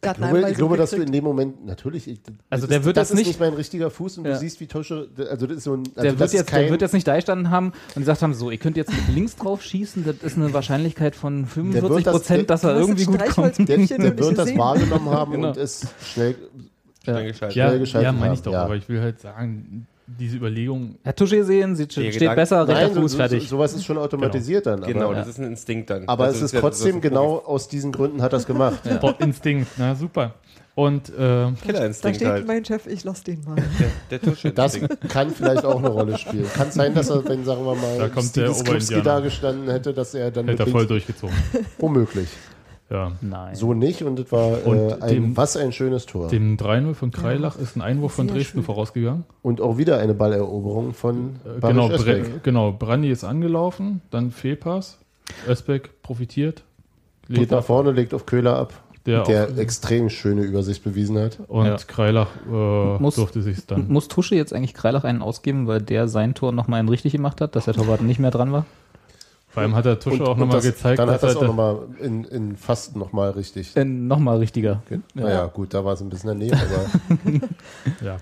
Der Ich glaube, ich glaube dass du in dem Moment, natürlich, ich, Also das der ist, wird das jetzt ist nicht- nicht mein richtiger Fuß und Ja. du siehst, wie Tosche, also das ist so ein, also Der das wird, jetzt, der kein, wird jetzt nicht da gestanden haben und gesagt haben, so, ihr könnt jetzt mit links drauf schießen, das ist eine Wahrscheinlichkeit von 45 das- Prozent, dass er irgendwie gut kommt. Der, der wird das wahrgenommen haben Genau. und ist schnell, Schnell geschaltet. ja, geschaltet ja meine ich doch, ja. aber ich will halt sagen, diese Überlegung, Er hat Tusche gesehen, sieht, Der steht Gedanke- besser, rechter Nein, so, Fuß, so, fertig. sowas ist schon automatisiert dann. Genau, aber, das ist ein Instinkt dann. aber Das es ist ja- trotzdem das genau aus diesen Gründen hat er es gemacht. Boah, Instinkt, na super. Und äh, Da Killerinstinkt steht halt. mein Chef, ich lass den mal. Der, der Das kann vielleicht auch eine Rolle spielen. Kann sein, dass er, wenn, sagen wir mal, Da kommt der da gestanden hätte, dass er dann hätte er mit voll durchgezogen. womöglich. Ja. Nein. So nicht und es war Und äh, ein, dem- was ein schönes Tor. Dem 3-0 von Kreilach ist ein Einwurf von Dresden schön. vorausgegangen. Und auch wieder eine Balleroberung von Äh, Barisch genau, Bre Özbek. genau, Brandi ist angelaufen, dann Fehlpass. Özbeck profitiert. Geht legt nach vorne, legt auf Köhler ab, der, der extrem schöne Übersicht bewiesen hat. und Ja. Kreilach äh, Muss- durfte sich dann. Muss Tusche jetzt eigentlich Kreilach einen ausgeben, weil der sein Tor nochmal einen richtig gemacht hat, dass der Torwart nicht mehr dran war? Vor allem hat der Tusche auch nochmal gezeigt, Dann dass hat das er auch nochmal in, in fast nochmal richtig. Nochmal richtiger. Naja, gut, da war es ein bisschen daneben, aber Ja.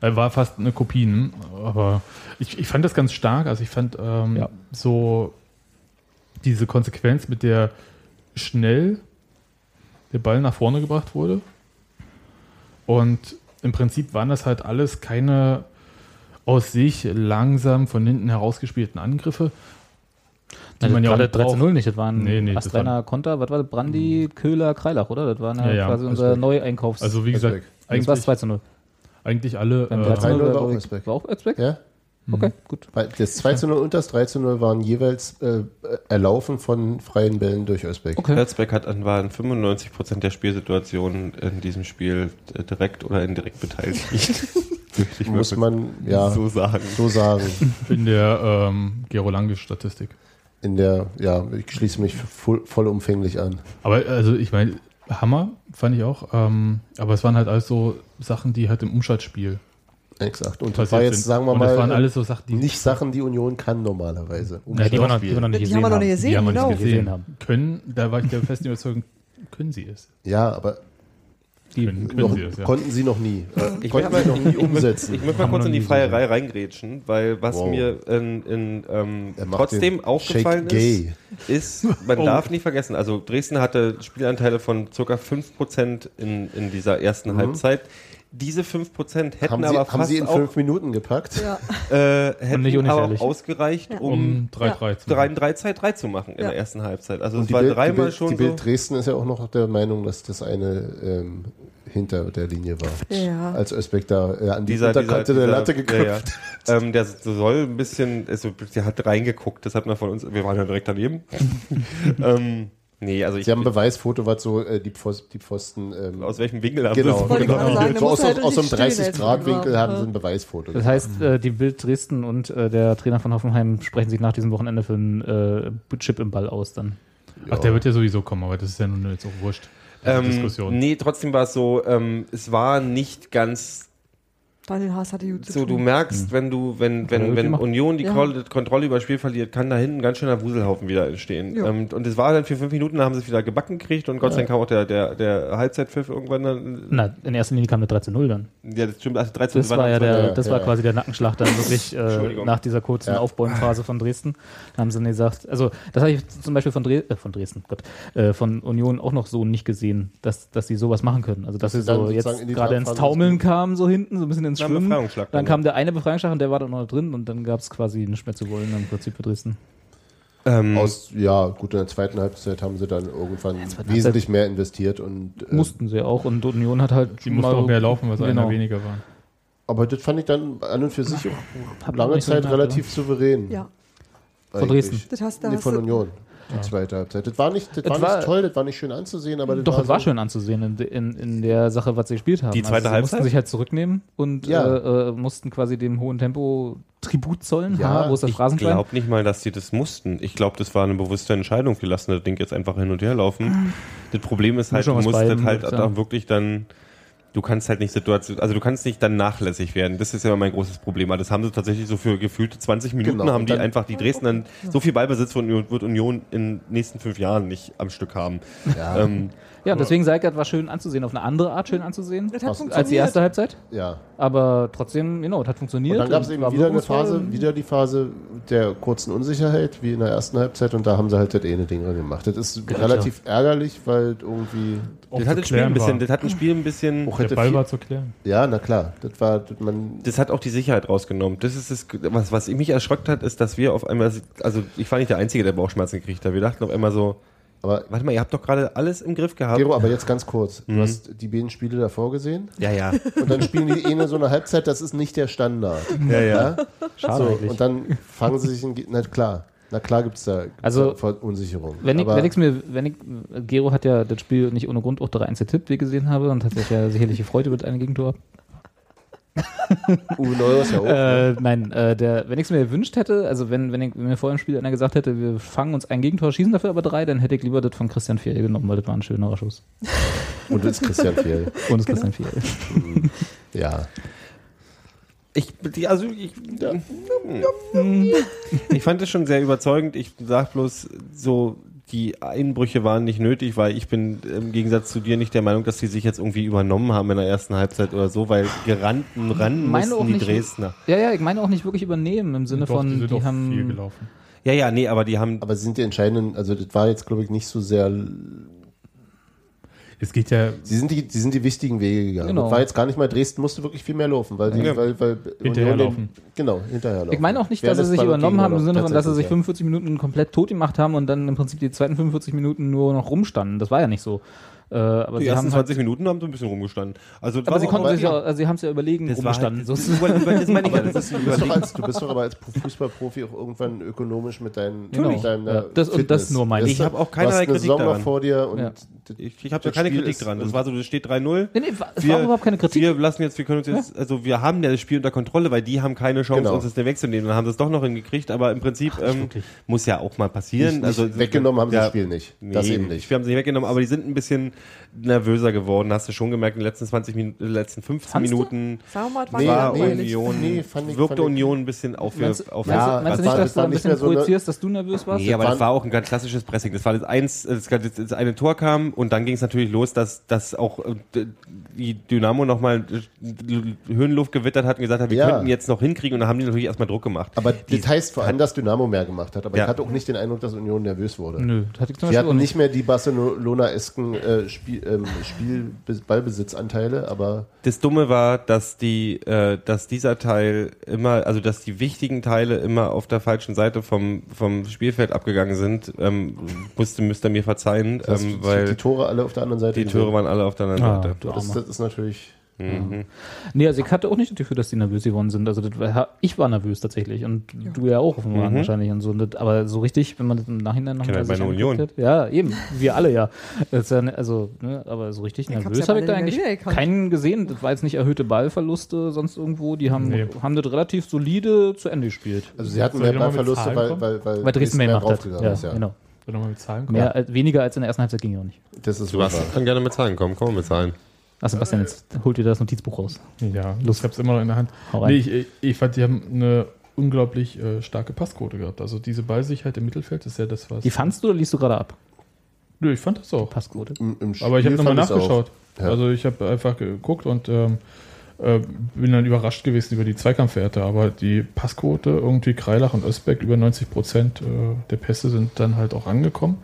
Er war fast eine Kopie, ne? aber ich, ich fand das ganz stark. Also ich fand ähm, Ja. so diese Konsequenz, mit der schnell der Ball nach vorne gebracht wurde. Und im Prinzip waren das halt alles keine aus sich langsam von hinten herausgespielten Angriffe. Die Nein, man ja gerade auch braucht. 13-0 nicht, das waren Nee, nee, astreiner Konter, was war das? Brandi, Köhler, Kreilach, oder? Das waren ja, Ja, quasi unser. Neueinkaufs... Also wie gesagt, war eigentlich, 2 zu 0. eigentlich alle Beim äh, 13 3-0 war, war auch Özbek. war auch Özbek? Ja? Okay, gut. Weil Das 2 zu 0 und das 3 zu 0 waren jeweils äh, Erlaufen von freien Bällen durch Özbek. Okay. Herzberg hat an waren 95% der Spielsituationen in diesem Spiel äh, direkt oder indirekt beteiligt. Muss man ja so sagen. so sagen. in der ähm, Gero-Lange-Statistik. In der, ja, ich schließe mich voll, vollumfänglich an. Aber also ich meine, Hammer fand ich auch. Ähm, aber es waren halt alles so Sachen, die halt im Umschaltspiel Exakt. Und das war jetzt, sind. sagen wir Und mal, das waren alles so Sachen, die nicht Sachen, die Union kann normalerweise. Ja, die, wir noch, die wir noch nicht Die gesehen haben wir noch nicht gesehen, die haben wir genau. nicht gesehen Gesehen haben. können. Da war ich der festen Überzeugung, können sie es. Ja, aber Die, Können, können noch, sie es, ja. konnten sie noch nie. Äh, Ich konnten möchte sie noch nie umsetzen. Ich möchte mal kurz in die Feierei reingrätschen, weil was Wow. mir in, in, ähm, trotzdem aufgefallen Shake ist, ist, man Oh. darf nicht vergessen, also Dresden hatte Spielanteile von ca. 5% in, in dieser ersten Halbzeit. Diese 5% hätten Haben sie, aber haben fast sie in auch, fünf Minuten gepackt? Ja. äh, hätten nicht aber auch ausgereicht, um Um 3-3 zu 3 3 2 3 zu machen in Ja. der ersten Halbzeit. Also Und es war Bild, die, dreimal Bild, schon die so. Bild Dresden ist ja auch noch der Meinung, dass das eine ähm, hinter der Linie war. Ja. Als Özbek da äh, an die dieser, Unterkante dieser, der Latte dieser- geköpft Ja, ja. ähm, der soll ein bisschen, also, der hat reingeguckt, das hat man von uns, wir waren ja direkt daneben. ähm, nee, also ich, Sie haben ein Beweisfoto, was so äh, die, Pfosten, die Pfosten ähm, aus welchem Winkel haben genau, sie genau. gerade sagen, so aus, halt aus, aus nicht einem stehen jetzt 30-Grad-Winkel irgendwann. haben sie ein Beweisfoto. Das heißt, äh, die Bild Dresden und äh, der Trainer von Hoffenheim sprechen sich nach diesem Wochenende für einen äh, Chip im Ball aus dann. Ach, der wird ja sowieso kommen, aber das ist ja nun jetzt auch wurscht. Ähm, Diskussion. nee, trotzdem war es so, ähm, es war nicht ganz Daniel Haas hatte gut zu so, du merkst, wenn du, wenn, wenn, wenn. Union die Ja. Kontrolle über das Spiel verliert, kann da hinten ein ganz schöner Wuselhaufen wieder entstehen. Ja. Ähm, und es war dann für fünf Minuten, da haben sie es wieder gebacken gekriegt und Gott sei Dank kam auch der, der, der Halbzeitpfiff irgendwann dann. Na, in erster Linie kam eine 3 zu 0 dann. Ja, das stimmt, also 13 Das war ja der, das ja. war quasi der Nackenschlag dann wirklich äh, nach dieser kurzen Ja. Aufbäumphase von Dresden. Da haben sie dann gesagt, also das habe ich zum Beispiel von, Dre äh, von Dresden, Gott, äh, von Union auch noch so nicht gesehen, dass, dass sie sowas machen können. Also dass, Dass sie so in jetzt gerade ins Taumeln kamen, so hinten, so ein bisschen ins dem Schwimmen. Dann dann, kam der eine Befreiungsschlag und der war dann noch drin und dann gab es quasi nicht mehr zu wollen im Prinzip für Dresden. Ähm, Aus, ja, gut, in der zweiten Halbzeit haben sie dann irgendwann wesentlich mehr investiert und äh, Mussten sie auch und Union hat halt die mussten auch mehr laufen, weil es genau. einer weniger war. aber das fand ich dann an und für sich lange Zeit relativ souverän. Ja, Von. Dresden. das hast, da Nee, hast von du, Union. Die zweite Halbzeit. Das war nicht, das Es war war- nicht toll, das war nicht schön anzusehen, aber das Doch, es war so- schön anzusehen in, in, in der Sache, was sie gespielt haben. Die zweite also, sie Halbzeit? mussten sich halt zurücknehmen und Ja. äh, äh, mussten quasi dem hohen Tempo Tribut zollen. Ja, ha, wo ist das ich glaube nicht mal, dass die das mussten. Ich glaube, das war eine bewusste Entscheidung. Wir lassen das Ding jetzt einfach hin und her laufen. Das Problem ist halt, du musst das halt auch wirklich dann, du kannst halt nicht Situation, also du kannst nicht dann nachlässig werden. Das ist ja mein großes Problem. Aber das haben sie tatsächlich so für gefühlte 20 Minuten Genau, haben die einfach, die Dresden dann, so viel Ballbesitz von Union, wird Union in den nächsten fünf Jahren nicht am Stück haben. Ja, Ähm, Ja, und deswegen Seikert war schön anzusehen, auf eine andere Art schön anzusehen als die erste Halbzeit. ja. Aber trotzdem, genau, es hat funktioniert. Und dann gab es eben wieder eine. Phase, wieder die Phase der kurzen Unsicherheit, wie in der ersten Halbzeit, und da haben sie halt das eine Ding gemacht. Das ist relativ ärgerlich, weil irgendwie, Auch das hat das Spiel ein bisschen, das hat ein Spiel ein bisschen, auch Der hätte Ball viel, war zu klären. ja, na klar, das war, das man, das hat auch die Sicherheit rausgenommen. Das ist das, was, was mich erschreckt hat, ist, dass wir auf einmal, also ich war nicht der Einzige, der Bauchschmerzen gekriegt hat. Wir dachten auf einmal so, aber warte mal, ihr habt doch gerade alles im Griff gehabt. Gero, aber jetzt ganz kurz, Mhm. du hast die beiden Spiele davor gesehen Ja, ja. und dann spielen die eine so eine Halbzeit, das ist nicht der Standard. ja, ja. Schade So, eigentlich. und dann fangen sie sich in, na klar, na klar gibt's da, gibt's Also, da Verunsicherung. Wenn ich, aber, wenn ich's mir, wenn ich, Gero hat ja das Spiel nicht ohne Grund auch 3-1 getippt, wie ich gesehen habe, und hat sich ja sicherlich gefreut über das eine Gegentor. Uwe Neuer ist ja auch. Äh, nein, äh, der, wenn ich es mir gewünscht hätte, also wenn, wenn, ich, wenn mir vor dem Spiel einer gesagt hätte, wir fangen uns ein Gegentor, schießen dafür aber drei, dann hätte ich lieber das von Christian Fiel genommen, weil das war ein schönerer Schuss. und das ist Christian Fiel. Und das Christian Fiel. Ja. Ich, also ich, ich fand es schon sehr überzeugend. Ich sag bloß so, die Einbrüche waren nicht nötig, weil ich bin im Gegensatz zu dir nicht der Meinung, dass sie sich jetzt irgendwie übernommen haben in der ersten Halbzeit oder so, weil gerannten ran meine auch mussten die nicht- Dresdner. Ja, ja, ich meine auch nicht wirklich übernehmen im Sinne Doch, von, die die, sind auch viel haben. gelaufen. Ja, ja, nee, aber die haben Aber sie sind die entscheidenden, also das war jetzt, glaube ich, nicht so sehr. Es geht ja Sie sind die, sie sind die wichtigen Wege gegangen. Genau. Das war jetzt gar nicht mal Dresden, musste wirklich viel mehr laufen, weil, die, Ja. weil, weil Hinterherlaufen. Genau, hinterherlaufen. Ich meine auch nicht, dass sie sich übernommen haben im? Sinne von, dass sie sich Tatsächlich, 45 Minuten komplett tot gemacht haben und dann im Prinzip die zweiten 45 Minuten nur noch rumstanden. Das war ja nicht so. Äh, aber die sie ersten haben halt, 20 Minuten haben so ein bisschen rumgestanden. Also aber sie konnten sich ja, also sie haben es ja überlegen das rumgestanden. halt, So das, ist- über, über, das meine ich, Aber ja, das ist, du, bist doch als, du bist doch aber als Fußballprofi auch irgendwann ökonomisch mit deinen Genau. mit deiner Ja, das- und das nur meine ich. du, Ich hab auch du keinerlei hast eine Kritik Saison noch daran. vor dir und Ja. Ich, ich habe da keine Spiel Kritik dran. Das war so, das steht 3-0. nee, nee, es war überhaupt keine Kritik. Wir lassen jetzt, wir können uns jetzt, also wir haben ja das Spiel unter Kontrolle, weil die haben keine Chance, Genau. uns das wegzunehmen. Dann haben sie es doch noch hingekriegt, aber im Prinzip ähm, muss ja auch mal passieren. Nicht, also nicht weggenommen haben sie ja, das Spiel nicht. Nee, das eben nicht. Wir haben sie nicht weggenommen, aber die sind ein bisschen nervöser geworden. Hast du schon gemerkt in den letzten 20 Minuten, letzten 15 Fandst? Minuten wir Nee, war nee. Union, nee, fand ich- wirkte Union ein bisschen auf, Meinst, auf meinst, Ja, du, meinst du nicht, dass das du ein bisschen projizierst, dass du nervös warst? Nee, aber das war auch ein ganz klassisches Pressing. Das war das eins, das, das eine Tor kam und dann ging es natürlich los, dass, dass auch die Dynamo nochmal Höhenluft gewittert hat und gesagt hat, wir Ja. könnten jetzt noch hinkriegen und dann haben die natürlich erstmal Druck gemacht. Aber Die- das heißt vor allem, dass Dynamo mehr gemacht hat. Aber Ja. ich hatte auch nicht den Eindruck, dass Union nervös wurde. Nö, das hatte ich zum Sie hatten nicht. mehr die Barcelona-esken äh, Spiel, ähm, Spiel Ballbesitzanteile, aber Das Dumme war, dass die, äh, dass dieser Teil immer, also dass die wichtigen Teile immer auf der falschen Seite vom, vom Spielfeld abgegangen sind. Ähm, musste, müsst ihr mir verzeihen, ähm, die weil Tore alle auf der anderen Seite die Tore waren alle auf der anderen Ah, Seite. Das, Armer. Das ist natürlich. Mhm. Nee, also ich hatte auch nicht das Gefühl, dass die nervös geworden sind. Also das war, ich war nervös tatsächlich und du ja auch offenbar Mhm. wahrscheinlich und so. Und das, aber so richtig, wenn man das im Nachhinein noch mal bei sich einer Union. Hat, ja, eben, wir alle ja. Ja ne- also, ne, aber so richtig Ich nervös ja habe ich da eigentlich keinen gesehen. Das war jetzt nicht erhöhte Ballverluste sonst irgendwo. Die haben, Nee. haben das relativ solide zu Ende gespielt. Also sie hatten mehr mal Ballverluste, weil, weil, weil, Weil Dresden mehr gemacht hat. Ja, ist, ja. genau. Mal mit Zahlen kommen? Mehr, als, weniger als in der ersten Halbzeit ging ja auch nicht. Das ist Du wahr. kann gerne mit Zahlen kommen, komm mit Zahlen. Ach, Sebastian, jetzt holt dir das Notizbuch raus. Ja, Lust. ich hab's immer noch in der Hand. Hau rein. Nee, ich, ich, ich fand, die haben eine unglaublich äh, starke Passquote gehabt. Also diese Ballsicherheit im Mittelfeld ist ja das, was. Die fandst du oder liest du gerade ab? Nö, ich fand das auch. Passquote. Im, im Aber ich habe nochmal nachgeschaut. Ja. Also ich habe einfach geguckt und ähm, äh, bin dann überrascht gewesen über die Zweikampfwerte. Aber die Passquote, irgendwie Kreilach und Özbeck, über 90 Prozent äh, der Pässe sind dann halt auch angekommen.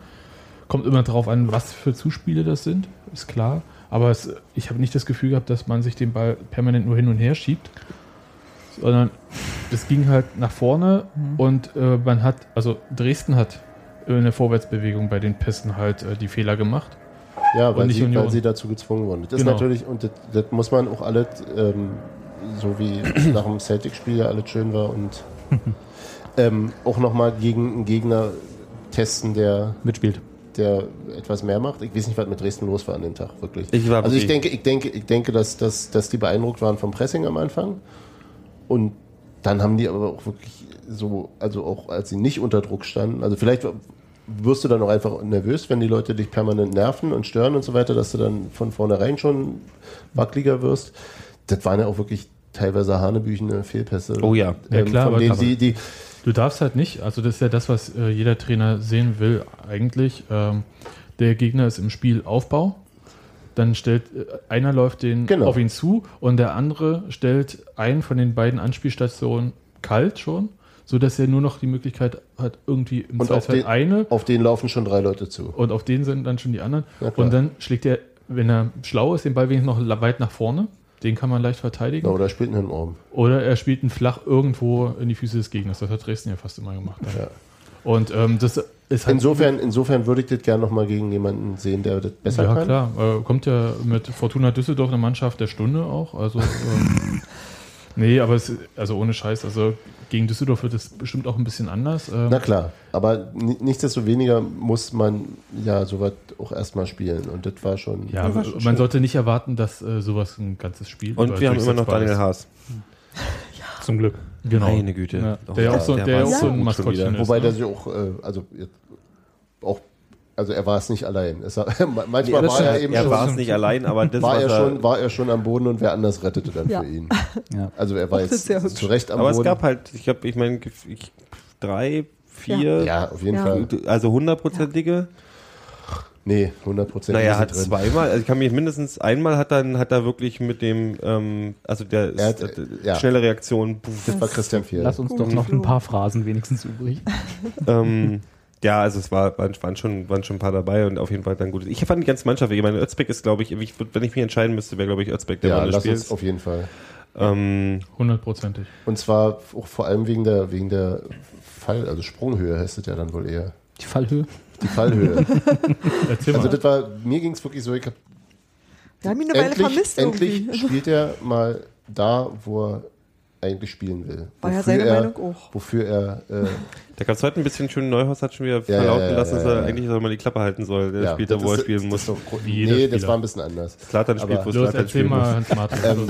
Kommt immer darauf an, was für Zuspiele das sind, ist klar. Aber es, ich habe nicht das Gefühl gehabt, dass man sich den Ball permanent nur hin und her schiebt, sondern es ging halt nach vorne und äh, man hat, also Dresden hat in der Vorwärtsbewegung bei den Pässen halt äh, die Fehler gemacht. Ja, weil nicht sie, weil sie dazu gezwungen wurden. Das ist Genau. natürlich, und das, das muss man auch alles, ähm, so wie nach dem Celtic-Spiel ja alles schön war und ähm, auch nochmal gegen einen Gegner testen, der, Mitspielt. Der etwas mehr macht. Ich weiß nicht, was mit Dresden los war an dem Tag, wirklich. Ich war also ich denke, ich denke, ich denke, dass, dass, dass die beeindruckt waren vom Pressing am Anfang. Und dann haben die aber auch wirklich so, also auch als sie nicht unter Druck standen, also vielleicht wirst du dann auch einfach nervös, wenn die Leute dich permanent nerven und stören und so weiter, dass du dann von vornherein schon wackeliger wirst. Das waren ja auch wirklich teilweise hanebüchene Fehlpässe. Oh ja. Ja, ähm, klar, von aber denen die, die, Du darfst halt nicht, also das ist ja das, was äh, jeder Trainer sehen will eigentlich. Ähm, der Gegner ist im Spielaufbau. Dann stellt äh, einer läuft den Genau. auf ihn zu und der andere stellt einen von den beiden Anspielstationen kalt schon, sodass er nur noch die Möglichkeit hat, irgendwie im Und auf Zweifel den- eine auf den laufen schon drei Leute zu. und auf den sind dann schon die anderen. Und dann schlägt er, wenn er schlau ist, den Ball wenigstens noch weit nach vorne. Den kann man leicht verteidigen. Ja, oder spielt einen Ohren. Oder er spielt ihn flach irgendwo in die Füße des Gegners. Das hat Dresden ja fast immer gemacht. Ja. Und ähm, das ist halt. Insofern, insofern würde ich das gerne nochmal gegen jemanden sehen, der das besser ja, kann. klar. Äh, kommt ja mit Fortuna Düsseldorf eine Mannschaft der Stunde auch. Also, ähm, nee, aber es, also ohne Scheiß. Also gegen Düsseldorf wird es bestimmt auch ein bisschen anders. Ähm, Na klar, aber ni- nichtsdestoweniger muss man ja sowas auch erstmal spielen. Und das war schon. ja, war schon man schön. sollte nicht erwarten, dass äh, sowas ein ganzes Spiel Und wir haben immer noch Daniel. Haas. Zum Glück. Genau. Meine Güte. Ja. Der ja auch so, der war auch so ein Maskottchen ist. Wobei ne? der sich auch, äh, also jetzt auch, also er war es nicht allein. Es manchmal das war er eben Er schon, war es nicht allein, aber das war er er schon, war er schon am Boden und wer anders rettete dann Ja. für ihn. Ja. Also er war das jetzt ist sehr hübsch. zu Recht am Aber Boden. es gab halt, ich glaube, ich meine, ich, drei, vier, Ja, auf jeden Ja. Fall. also hundertprozentige. Nee, 100 Prozent. Naja, hat zweimal, also ich kann mich mindestens einmal hat dann hat er wirklich mit dem, ähm, also der Er hat, ist, äh, ja. schnelle Reaktion. puh, Das war Christian Fiel. Lass uns doch noch ein paar Phrasen wenigstens übrig. ähm, ja, also es war, waren, waren, schon, waren schon ein paar dabei und auf jeden Fall dann gut. Ich fand die ganze Mannschaft, ich meine, Özbeck ist, glaube ich, ich würd- wenn ich mich entscheiden müsste, wäre, glaube ich, Özbeck der Ja, Mann des lass uns Spiels. auf jeden Fall. Ähm, Hundertprozentig. Und zwar auch vor allem wegen der, wegen der Fall, also Sprunghöhe heißt es ja dann wohl eher. Die Fallhöhe. Die Fallhöhe. Also das war, mir ging es wirklich so, ich hab Wir haben ihn eine Weile endlich, vermisst endlich irgendwie. spielt er mal da, wo er eigentlich spielen will. War ja seine er, Meinung auch. Wofür er, äh, da gab es heute ein bisschen schön, Neuhaus hat schon wieder Ja, verlauten ja, ja, lassen, dass ja, er ja. eigentlich soll mal die Klappe halten soll. Der ja, spielt da, wo er spielen muss. nee, das war ein bisschen anders. Zlatan spielt, wo erzähl spielen muss. Ähm,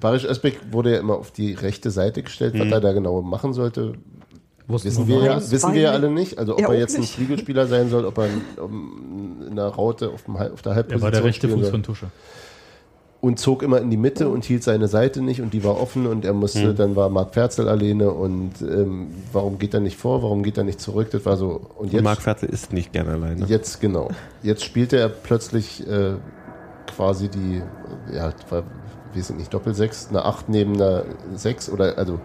Barisch Özbek wurde ja immer auf die rechte Seite gestellt, was er da genau machen sollte, Wussten wissen wir ja, wissen wir ja alle nicht. Also ob Er er jetzt ein nicht. Flügelspieler sein soll, ob er um, in der Raute auf, dem, auf der Er Halbposition war der rechte Fuß soll. von Tusche. Und zog immer in die Mitte und hielt seine Seite nicht und die war offen und er musste, Mhm. dann war Marc Ferzel alleine und ähm, warum geht er nicht vor, warum geht er nicht zurück, das war so. Und Und jetzt, Marc Fertel ist nicht gern alleine. jetzt genau, jetzt spielte er plötzlich äh, quasi die, ja, war, weiß ich nicht, Doppelsechs, eine Acht neben einer Sechs oder, also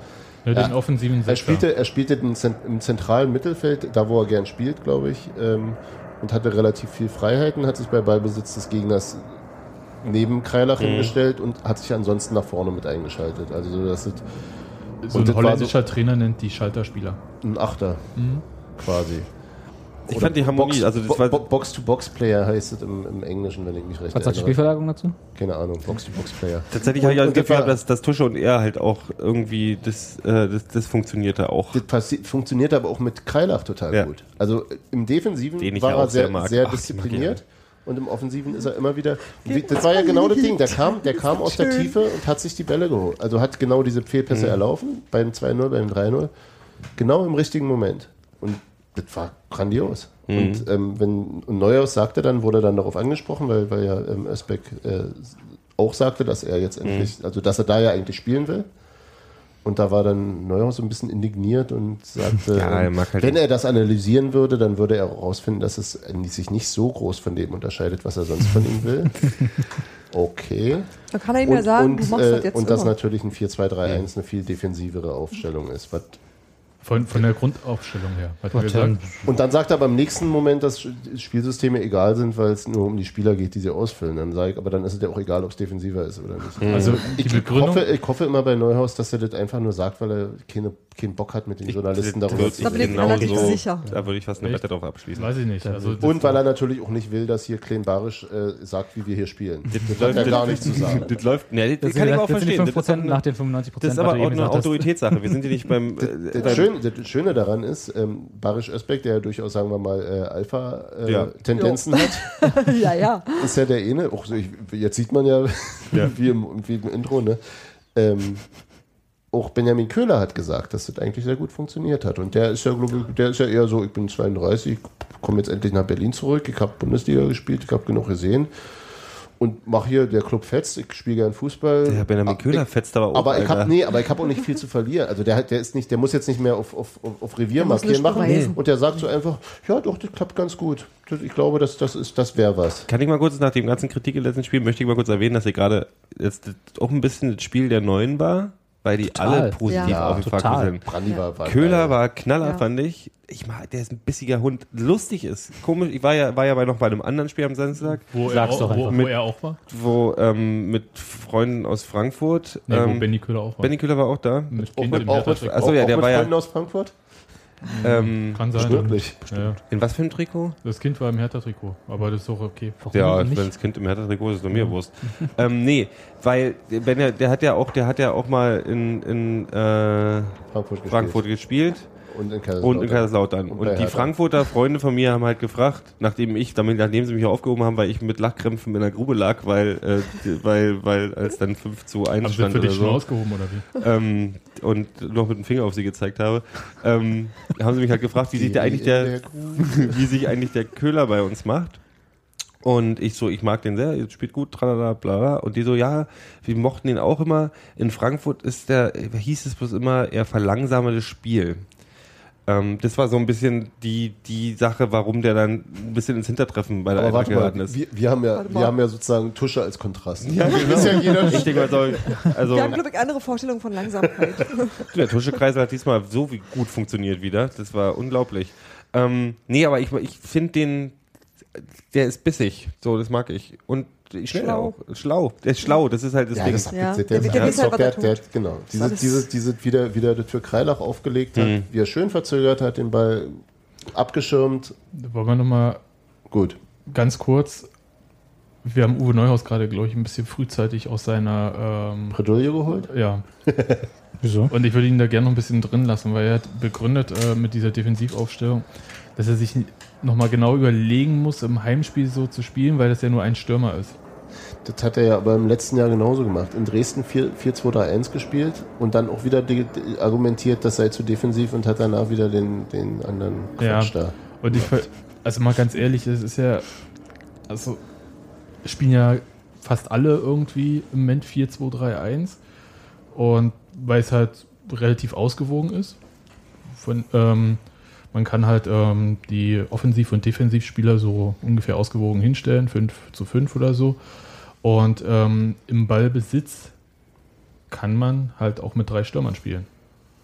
Ja, den Ja. offensiven er Sechser. spielte, er spielte den Zent- im zentralen Mittelfeld, da wo er gern spielt, glaube ich, ähm, und hatte relativ viel Freiheiten, hat sich bei Ballbesitz des Gegners neben Kreilach Mhm. hingestellt und hat sich ansonsten nach vorne mit eingeschaltet. Also so, das ist so und ein holländischer Trainer nennt die Schalterspieler. ein Achter Mhm. quasi. Ich fand die Harmonie, Box, also das war, Bo- Box-to-Box-Player heißt es im, im Englischen, wenn ich mich recht Was sagt die erinnere. Spielverlagerung dazu? Keine Ahnung, Box-to-Box-Player. tatsächlich habe ich auch das Gefühl, dass, dass Tusche und er halt auch irgendwie, das, äh, das, das funktionierte auch. Das passi- funktioniert aber auch mit Kreilach total Ja. gut. Also im Defensiven Den war er sehr sehr, sehr Ach, Und im Offensiven ist er immer wieder. Wie, das war ja genau das Ding. Der kam, der kam aus der Tiefe und hat sich die Bälle geholt. Also hat genau diese Fehlpässe Mhm. erlaufen, beim 2-0, beim 3-0. Genau im richtigen Moment. Und das war grandios. Mhm. Und ähm, wenn und Neuhaus sagte dann, wurde dann darauf angesprochen, weil, weil ja ähm, Özbeck äh, auch sagte, dass er jetzt endlich, Mhm. also dass er da ja eigentlich spielen will. Und da war dann Neuhaus so ein bisschen indigniert und sagte, Ja, er halt wenn er das analysieren würde, dann würde er herausfinden, dass es sich nicht so groß von dem unterscheidet, was er sonst von ihm will. Okay. Da kann er ihm ja sagen, du machst äh, das jetzt und dass immer. natürlich ein 4-2-3-1 eine viel defensivere Aufstellung ist. Was Von, von der Grundaufstellung her. Hat er gesagt. Und dann sagt er aber im nächsten Moment, dass Spielsysteme egal sind, weil es nur um die Spieler geht, die sie ausfüllen. Dann sage ich, aber dann ist es ja auch egal, ob es defensiver ist oder nicht. Also die Ich Begründung. hoffe, ich hoffe immer bei Neuhaus, dass er das einfach nur sagt, weil er keine, keinen Bock hat, mit den Journalisten das darüber zu Da bin reden. ich genau so. sicher. Da würde ich fast eine? Wette drauf abschließen. Weiß ich nicht. Also das Und weil er natürlich auch nicht will, dass hier Klein Barisch äh, sagt, wie wir hier spielen. Das hat er gar nicht zu sagen. Das läuft, ne, das, Das, kann ich auch das verstehen. 5% Das ist, nach den 95%. das ist aber auch eine. Autoritätssache. Wir sind hier nicht beim, äh, Das, beim Schöne, das Schöne daran ist, ähm, Barisch Özbek, der ja durchaus, sagen wir mal, äh, Ja. Alpha-Tendenzen hat, ja, ja. ist ja der eine, auch so, ich, jetzt sieht man ja, wie, im, wie im Intro, ne? Ähm, auch Benjamin Köhler hat gesagt, dass das eigentlich sehr gut funktioniert hat. Und der ist ja, glaube ich, der ist ja eher so, ich bin 32, komme jetzt endlich nach Berlin zurück, ich habe Bundesliga gespielt, ich habe genug gesehen und mache hier, der Club fetzt, ich spiele gern Fußball. Der Benjamin Ah, Köhler ich- fetzt aber auch. aber ich habe nee, aber ich habe auch nicht viel zu verlieren. Also der hat, der ist nicht, der muss jetzt nicht mehr auf, auf, auf, Revier markieren machen. beweisen. Und der sagt so einfach, ja doch, das klappt ganz gut. Ich glaube, das, das ist, das wäre was. Kann ich mal kurz nach dem ganzen Kritik im letzten Spiel, möchte ich mal kurz erwähnen, dass ich gerade jetzt auch ein bisschen das Spiel der Neuen war, weil die Total. alle positiv Ja. aufgefragt sind. Brandi war, war Köhler geil. war Knaller, Ja. fand ich. Ich mag, der ist ein bissiger Hund, lustig ist. Komisch, ich war ja, war ja bei noch bei einem anderen Spiel am Samstag, wo, er auch, doch wo, einfach. wo er auch war. wo ähm, mit Freunden aus Frankfurt. Nee, wo ähm, Benny Köhler auch war. Benny Köhler war auch da. mit Auch mit, auch mit, Hertha-Trikot. Ach so, ja, auch der mit war ja- Freunden aus Frankfurt? Ähm, Kann sein. Wirklich. Ja, in was für einem Trikot? das Kind war im Hertha-Trikot, aber das ist auch okay. Warum Ja, nicht? wenn das Kind im Hertha-Trikot ist, ist doch mir Wurst. ähm, nee, weil wenn er, der hat ja auch, der hat ja auch mal in, in äh, Frankfurt gespielt. Frankfurt gespielt Und in Kaiserslautern. und in Kaiserslautern. Und Und, die. Frankfurter Freunde von mir haben halt gefragt, nachdem ich, damit, nachdem sie mich aufgehoben haben, weil ich mit Lachkrämpfen in der Grube lag, weil, äh, weil, weil als dann 5 zu 1 Haben sie stand für oder dich schon so. ausgehoben oder wie? ähm, und noch mit dem Finger auf sie gezeigt habe, ähm, haben sie mich halt gefragt, wie sich der eigentlich der, wie sich eigentlich der Köhler bei uns macht. Und ich so, ich mag den sehr, jetzt spielt gut, tralala, bla, bla. Und die so, ja, wir mochten ihn auch immer. In Frankfurt ist der, hieß es bloß immer, er verlangsame das Spiel. Ähm, das war so ein bisschen die, die Sache, warum der dann ein bisschen ins Hintertreffen bei der Aber Eintracht geraten ist. wir, wir, haben ja, wir haben ja sozusagen Tusche als Kontrast. Ja, genau. Ist ja jeder Ich denke mal so, also Wir haben, glaube ich, andere Vorstellungen von Langsamkeit. der Tuschekreisel hat diesmal so wie gut funktioniert wieder. Das war unglaublich. Ähm, nee, aber ich, ich finde den, der ist bissig. So, das mag ich. Und schnell Schlau. auch. Schlau. Der ist schlau, das ist halt das Ja, Ding. das hat Ja, der, der- der, der halt, was der, er der, tut. genau. Diese, alles- diese, diese wieder, wieder der Tür Kreilach aufgelegt hat, Mhm. wie er schön verzögert hat, den Ball abgeschirmt. Wollen wir nochmal Gut. ganz kurz. Wir haben Uwe Neuhaus gerade, glaube ich, ein bisschen frühzeitig aus seiner. Ähm, Bredouille geholt? ja. Wieso? Und ich würde ihn da gerne noch ein bisschen drin lassen, weil er hat begründet äh, mit dieser Defensivaufstellung, dass er sich nochmal genau überlegen muss, im Heimspiel so zu spielen, weil das ja nur ein Stürmer ist. Das hat er ja aber im letzten Jahr genauso gemacht. In Dresden 4 4-2-3-1 gespielt und dann auch wieder argumentiert, das sei zu defensiv und hat danach wieder den, den anderen Ja. Quatsch da. Und ich, also mal ganz ehrlich, es ist ja, also spielen ja fast alle irgendwie im Moment 4-2-3-1 und weil es halt relativ ausgewogen ist. Von, ähm, man kann halt ähm, die Offensiv- und Defensivspieler so ungefähr ausgewogen hinstellen, 5 zu 5 oder so. Und ähm, im Ballbesitz kann man halt auch mit drei Stürmern spielen.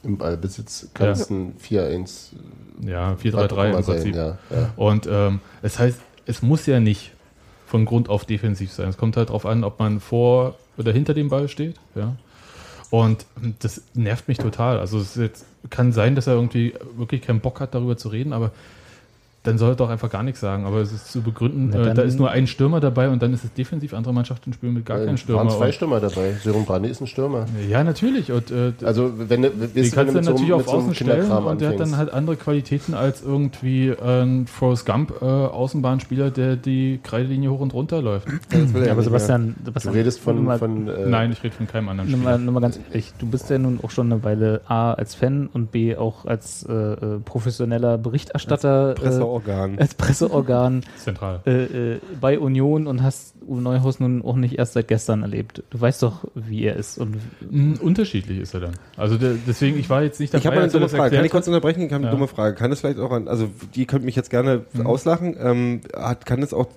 Im Ballbesitz kann Ja. es ein 4-1 Ja, was auch 4-3-3 immer im sein. Prinzip. Ja, ja. Und ähm, es heißt, es muss ja nicht von Grund auf defensiv sein. Es kommt halt darauf an, ob man vor oder hinter dem Ball steht. Ja. Und das nervt mich total. Also es jetzt, kann sein, dass er irgendwie wirklich keinen Bock hat, darüber zu reden, aber dann soll er doch einfach gar nichts sagen. Aber es ist zu begründen, Na, äh, da ist nur ein Stürmer dabei und dann ist es defensiv. Andere Mannschaften spielen mit gar Äh, keinem waren Stürmer. zwei Und, Stürmer dabei. Serum Brandi ist ein Stürmer. ja, natürlich. Und äh, Also wenn du, du, kannst du dann mit natürlich so, auf so Außen stellen und der hat dann anfängst. halt andere Qualitäten als irgendwie ein Forrest Gump äh, Außenbahnspieler, der die Kreidelinie hoch und runter läuft. Ja, aber mehr. Sebastian, Du Sebastian redest von, mal, von äh, Nein, ich rede von keinem anderen nur Spieler. mal, nur mal ganz ehrlich, du bist ja nun auch schon eine Weile A als Fan und B auch als äh, professioneller Berichterstatter, Presseorgan. als Presseorgan Zentral. äh, äh, bei Union und hast Uwe Neuhaus nun auch nicht erst seit gestern erlebt. Du weißt doch, wie er ist und Mm, Unterschiedlich ist er dann. Also der, deswegen, ich war jetzt nicht dabei, Ich habe mal eine dumme Frage. Kann ich kurz unterbrechen? Ich habe eine Ja. dumme Frage. Kann es vielleicht auch an, also die könnt mich jetzt gerne auslachen. Ähm, hat, kann es auch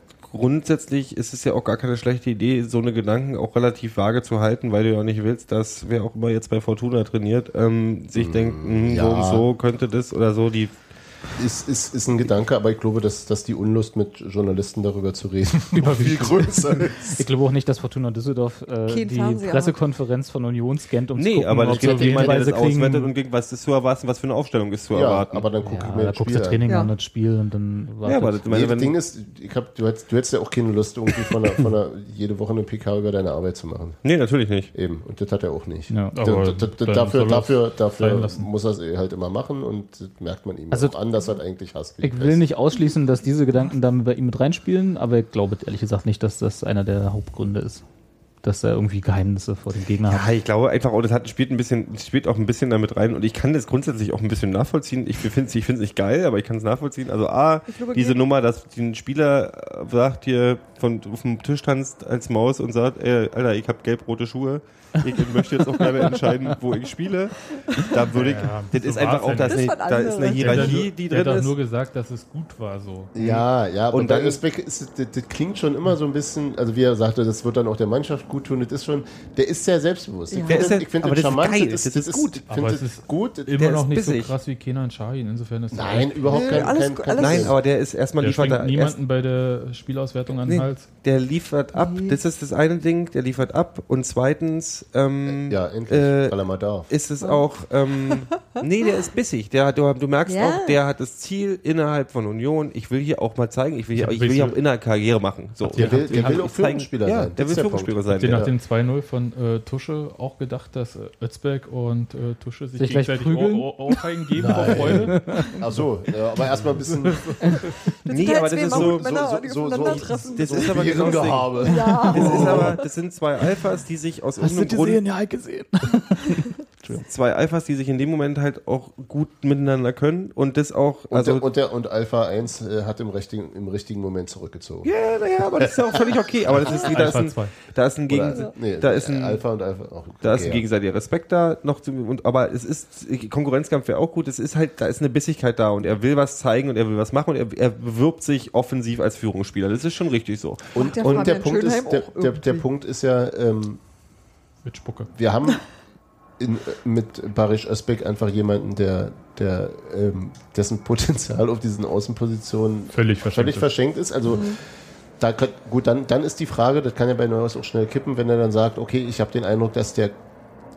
grundsätzlich, ist es ja auch gar keine schlechte Idee, so eine Gedanken auch relativ vage zu halten, weil du ja auch nicht willst, dass wer auch immer jetzt bei Fortuna trainiert, ähm, sich denkt, mh, ja. so und so könnte das oder so. Die ist, ist, ist ein Gedanke, aber ich glaube, dass, dass die Unlust mit Journalisten darüber zu reden viel größer ist. ich glaube auch nicht, dass Fortuna Düsseldorf äh, die Pressekonferenz von Union scannt, um zu Nee, gucken, aber ob es gibt sie jemanden, der das auswertet und gegen was ist zu erwarten, was für eine Aufstellung ist zu Ja, erwarten. aber dann gucke ich Ja, mir da das guckst du Training Ja. an das Spiel und dann ja, aber wartet. das, meine, Nee, das Ding ist, ich hab, du, hättest, du hättest ja auch keine Lust, irgendwie von der, von der, jede Woche eine PK über deine Arbeit zu machen. nee, natürlich nicht. Eben. Und das hat er auch nicht. Ja. Da- da- dafür dafür, dafür muss er es halt immer machen und das merkt man ihm Also, auch an, dass er eigentlich hasst. wie die Ich will nicht ausschließen, dass diese Gedanken da bei ihm mit reinspielen, aber ich glaube ehrlich gesagt nicht, dass das einer der Hauptgründe ist. Dass er irgendwie Geheimnisse vor dem Gegner hat. Ja, ich glaube einfach auch, das hat, spielt ein bisschen, spielt auch ein bisschen damit rein und ich kann das grundsätzlich auch ein bisschen nachvollziehen. Ich finde es ich find's nicht geil, aber ich kann es nachvollziehen. Also A, Ich glaube, diese Nummer, dass ein Spieler äh, sagt hier von auf dem Tisch tanzt als Maus und sagt, ey, Alter, ich habe gelb-rote Schuhe. Ich möchte jetzt auch gerne entscheiden, wo ich spiele. Da würde ich, Ja, das so ist einfach auch, dass nicht. eine, Das da ist eine. Er Hierarchie, nur- die hat drin ist. nur gesagt, dass es gut war so. Ja, ja, Und und dann dann- ist, das, das klingt schon immer so ein bisschen, also wie er sagte, das wird dann auch der Mannschaft gut tun, das ist schon, der ist sehr selbstbewusst. Ich Ja. ich finde aber das das ist charmant, geil, das, das das ist gut. Ich Aber finde es ist gut. Immer Der noch ist nicht bissig. so krass wie Kenan Shahin. Insofern ist Nein, überhaupt Nö, kein, alles kein, kein alles Nein, aber der ist erstmal der liefert er niemanden bei der Spielauswertung an den Nee. Hals. Der liefert ab. Das ist das eine Ding, der liefert ab. Und zweitens, ähm, Ja, endlich, äh, weil er mal darf. ist es auch, ähm, nee, der ist bissig. Der, hat- du, du merkst Ja. auch, der hat das Ziel innerhalb von Union. Ich will hier auch mal zeigen, ich will hier, Ja, ich will hier auch innerhalb Karriere machen. So. Der will, der will auch zeigen- Führungsspieler ja, sein. Der Das will Führungsspieler sein. Habt ihr Der, nach dem 2-0 von äh, Tusche auch gedacht, dass äh, Özbeck und äh, Tusche sich, Sich gegenseitig Ohrfeigen geben vor Freude? Ach so, ja, aber erstmal ein bisschen nee, aber das ist so, so- so- so- aufeinandertreffen. das ist aber Gehabe. Ja. Das ist aber, das sind zwei Alphas, die sich aus irgendeinem Grund, Ja, gesehen. Zwei Alphas, die sich in dem Moment halt auch gut miteinander können und das auch, Und, also der, und, der, und Alpha 1 äh, hat im richtigen, im richtigen Moment zurückgezogen. Ja, naja, aber das ist ja auch völlig okay. Aber das ist, da, ist Alpha ein, 2. da ist ein, Gegen, Oder, nee, da ist ein, Alpha und Alpha auch. da ist ein gegenseitiger Respekt da noch zu, und, aber es ist, Konkurrenzkampf wäre auch gut. Es ist halt, da ist eine Bissigkeit da und er will was zeigen und er will was machen und er, er bewirbt sich offensiv als Führungsspieler. Das ist schon richtig so. Und, der und der, Punkt ist, der, der. Punkt ist ja, ähm, Mit Spucke. wir haben in, mit Barisch Özbek einfach jemanden, der, der ähm, dessen Potenzial auf diesen Außenpositionen Völlig verschenkt völlig ist. verschenkt ist. Also da kann, gut, dann, dann ist die Frage, das kann ja bei Neuhaus auch schnell kippen, wenn er dann sagt, okay, ich habe den Eindruck, dass der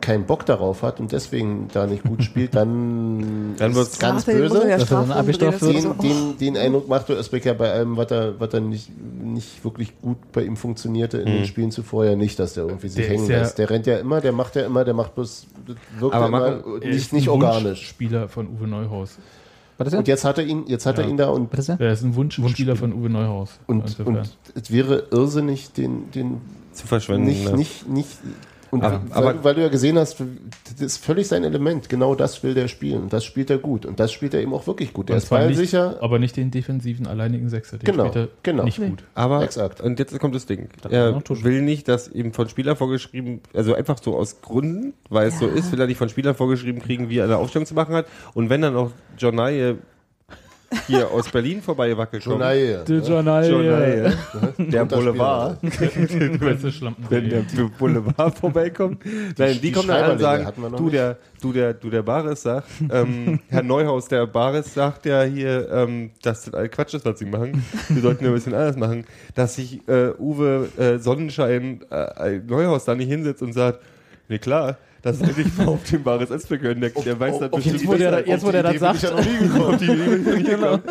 keinen Bock darauf hat und deswegen da nicht gut spielt, dann, Dann ist wird's ganz er böse. ja Dass er dann abgestraft wird. Den, so- den, den Eindruck machte Özbek ja bei allem, was da, was da nicht, nicht wirklich gut bei ihm funktionierte in den Spielen zuvor ja nicht, dass der irgendwie sich Der hängen ja- lässt. Der rennt ja immer, der macht ja immer, der macht bloß, wirkt Aber ja immer Er nicht, ist nicht ein organisch. Spieler von Uwe Neuhaus. Und jetzt hat er ihn, jetzt hat er Ja. ihn da und? Er ist ein Wunschspieler von Uwe Neuhaus. und, und es wäre irrsinnig, den, den Zu verschwenden. nicht, ne? nicht, nicht, und Aber- weil, aber- weil du ja gesehen hast, das ist völlig sein Element. Genau das will der spielen. Und das spielt er gut. Und das spielt er eben auch wirklich gut. Der ist ballsicher. aber nicht den defensiven alleinigen Sechser. Den Genau, spielt er genau. nicht gut. Aber, Exakt. und jetzt kommt das Ding. kann Er will nicht, dass ihm von Spielern vorgeschrieben, also einfach so aus Gründen, weil es so ist, will er nicht von Spielern vorgeschrieben kriegen, wie er eine Aufstellung zu machen hat. Und wenn dann auch Nye hier aus Berlin vorbeigewackelt kommt, Jonaye. Der Journal. Jonaye, der Boulevard, wenn der Boulevard vorbeikommt, nein, die, die kommen dann an und sagen, du der, du der, du der Baris sagt, ähm, Herr Neuhaus, der Baris sagt ja hier, ähm, dass das all Quatsch ist, was sie machen. Wir sollten ja ein bisschen anders machen, dass sich äh, Uwe äh, Sonnenschein äh, Neuhaus da nicht hinsetzt und sagt, nee klar, das ist mal Baris Özbek hören, der, der weiß das bestimmt Jetzt, wo der, jetzt, wo der das sagt. Ich ja noch nie gekommen. Die Idee ich gekommen.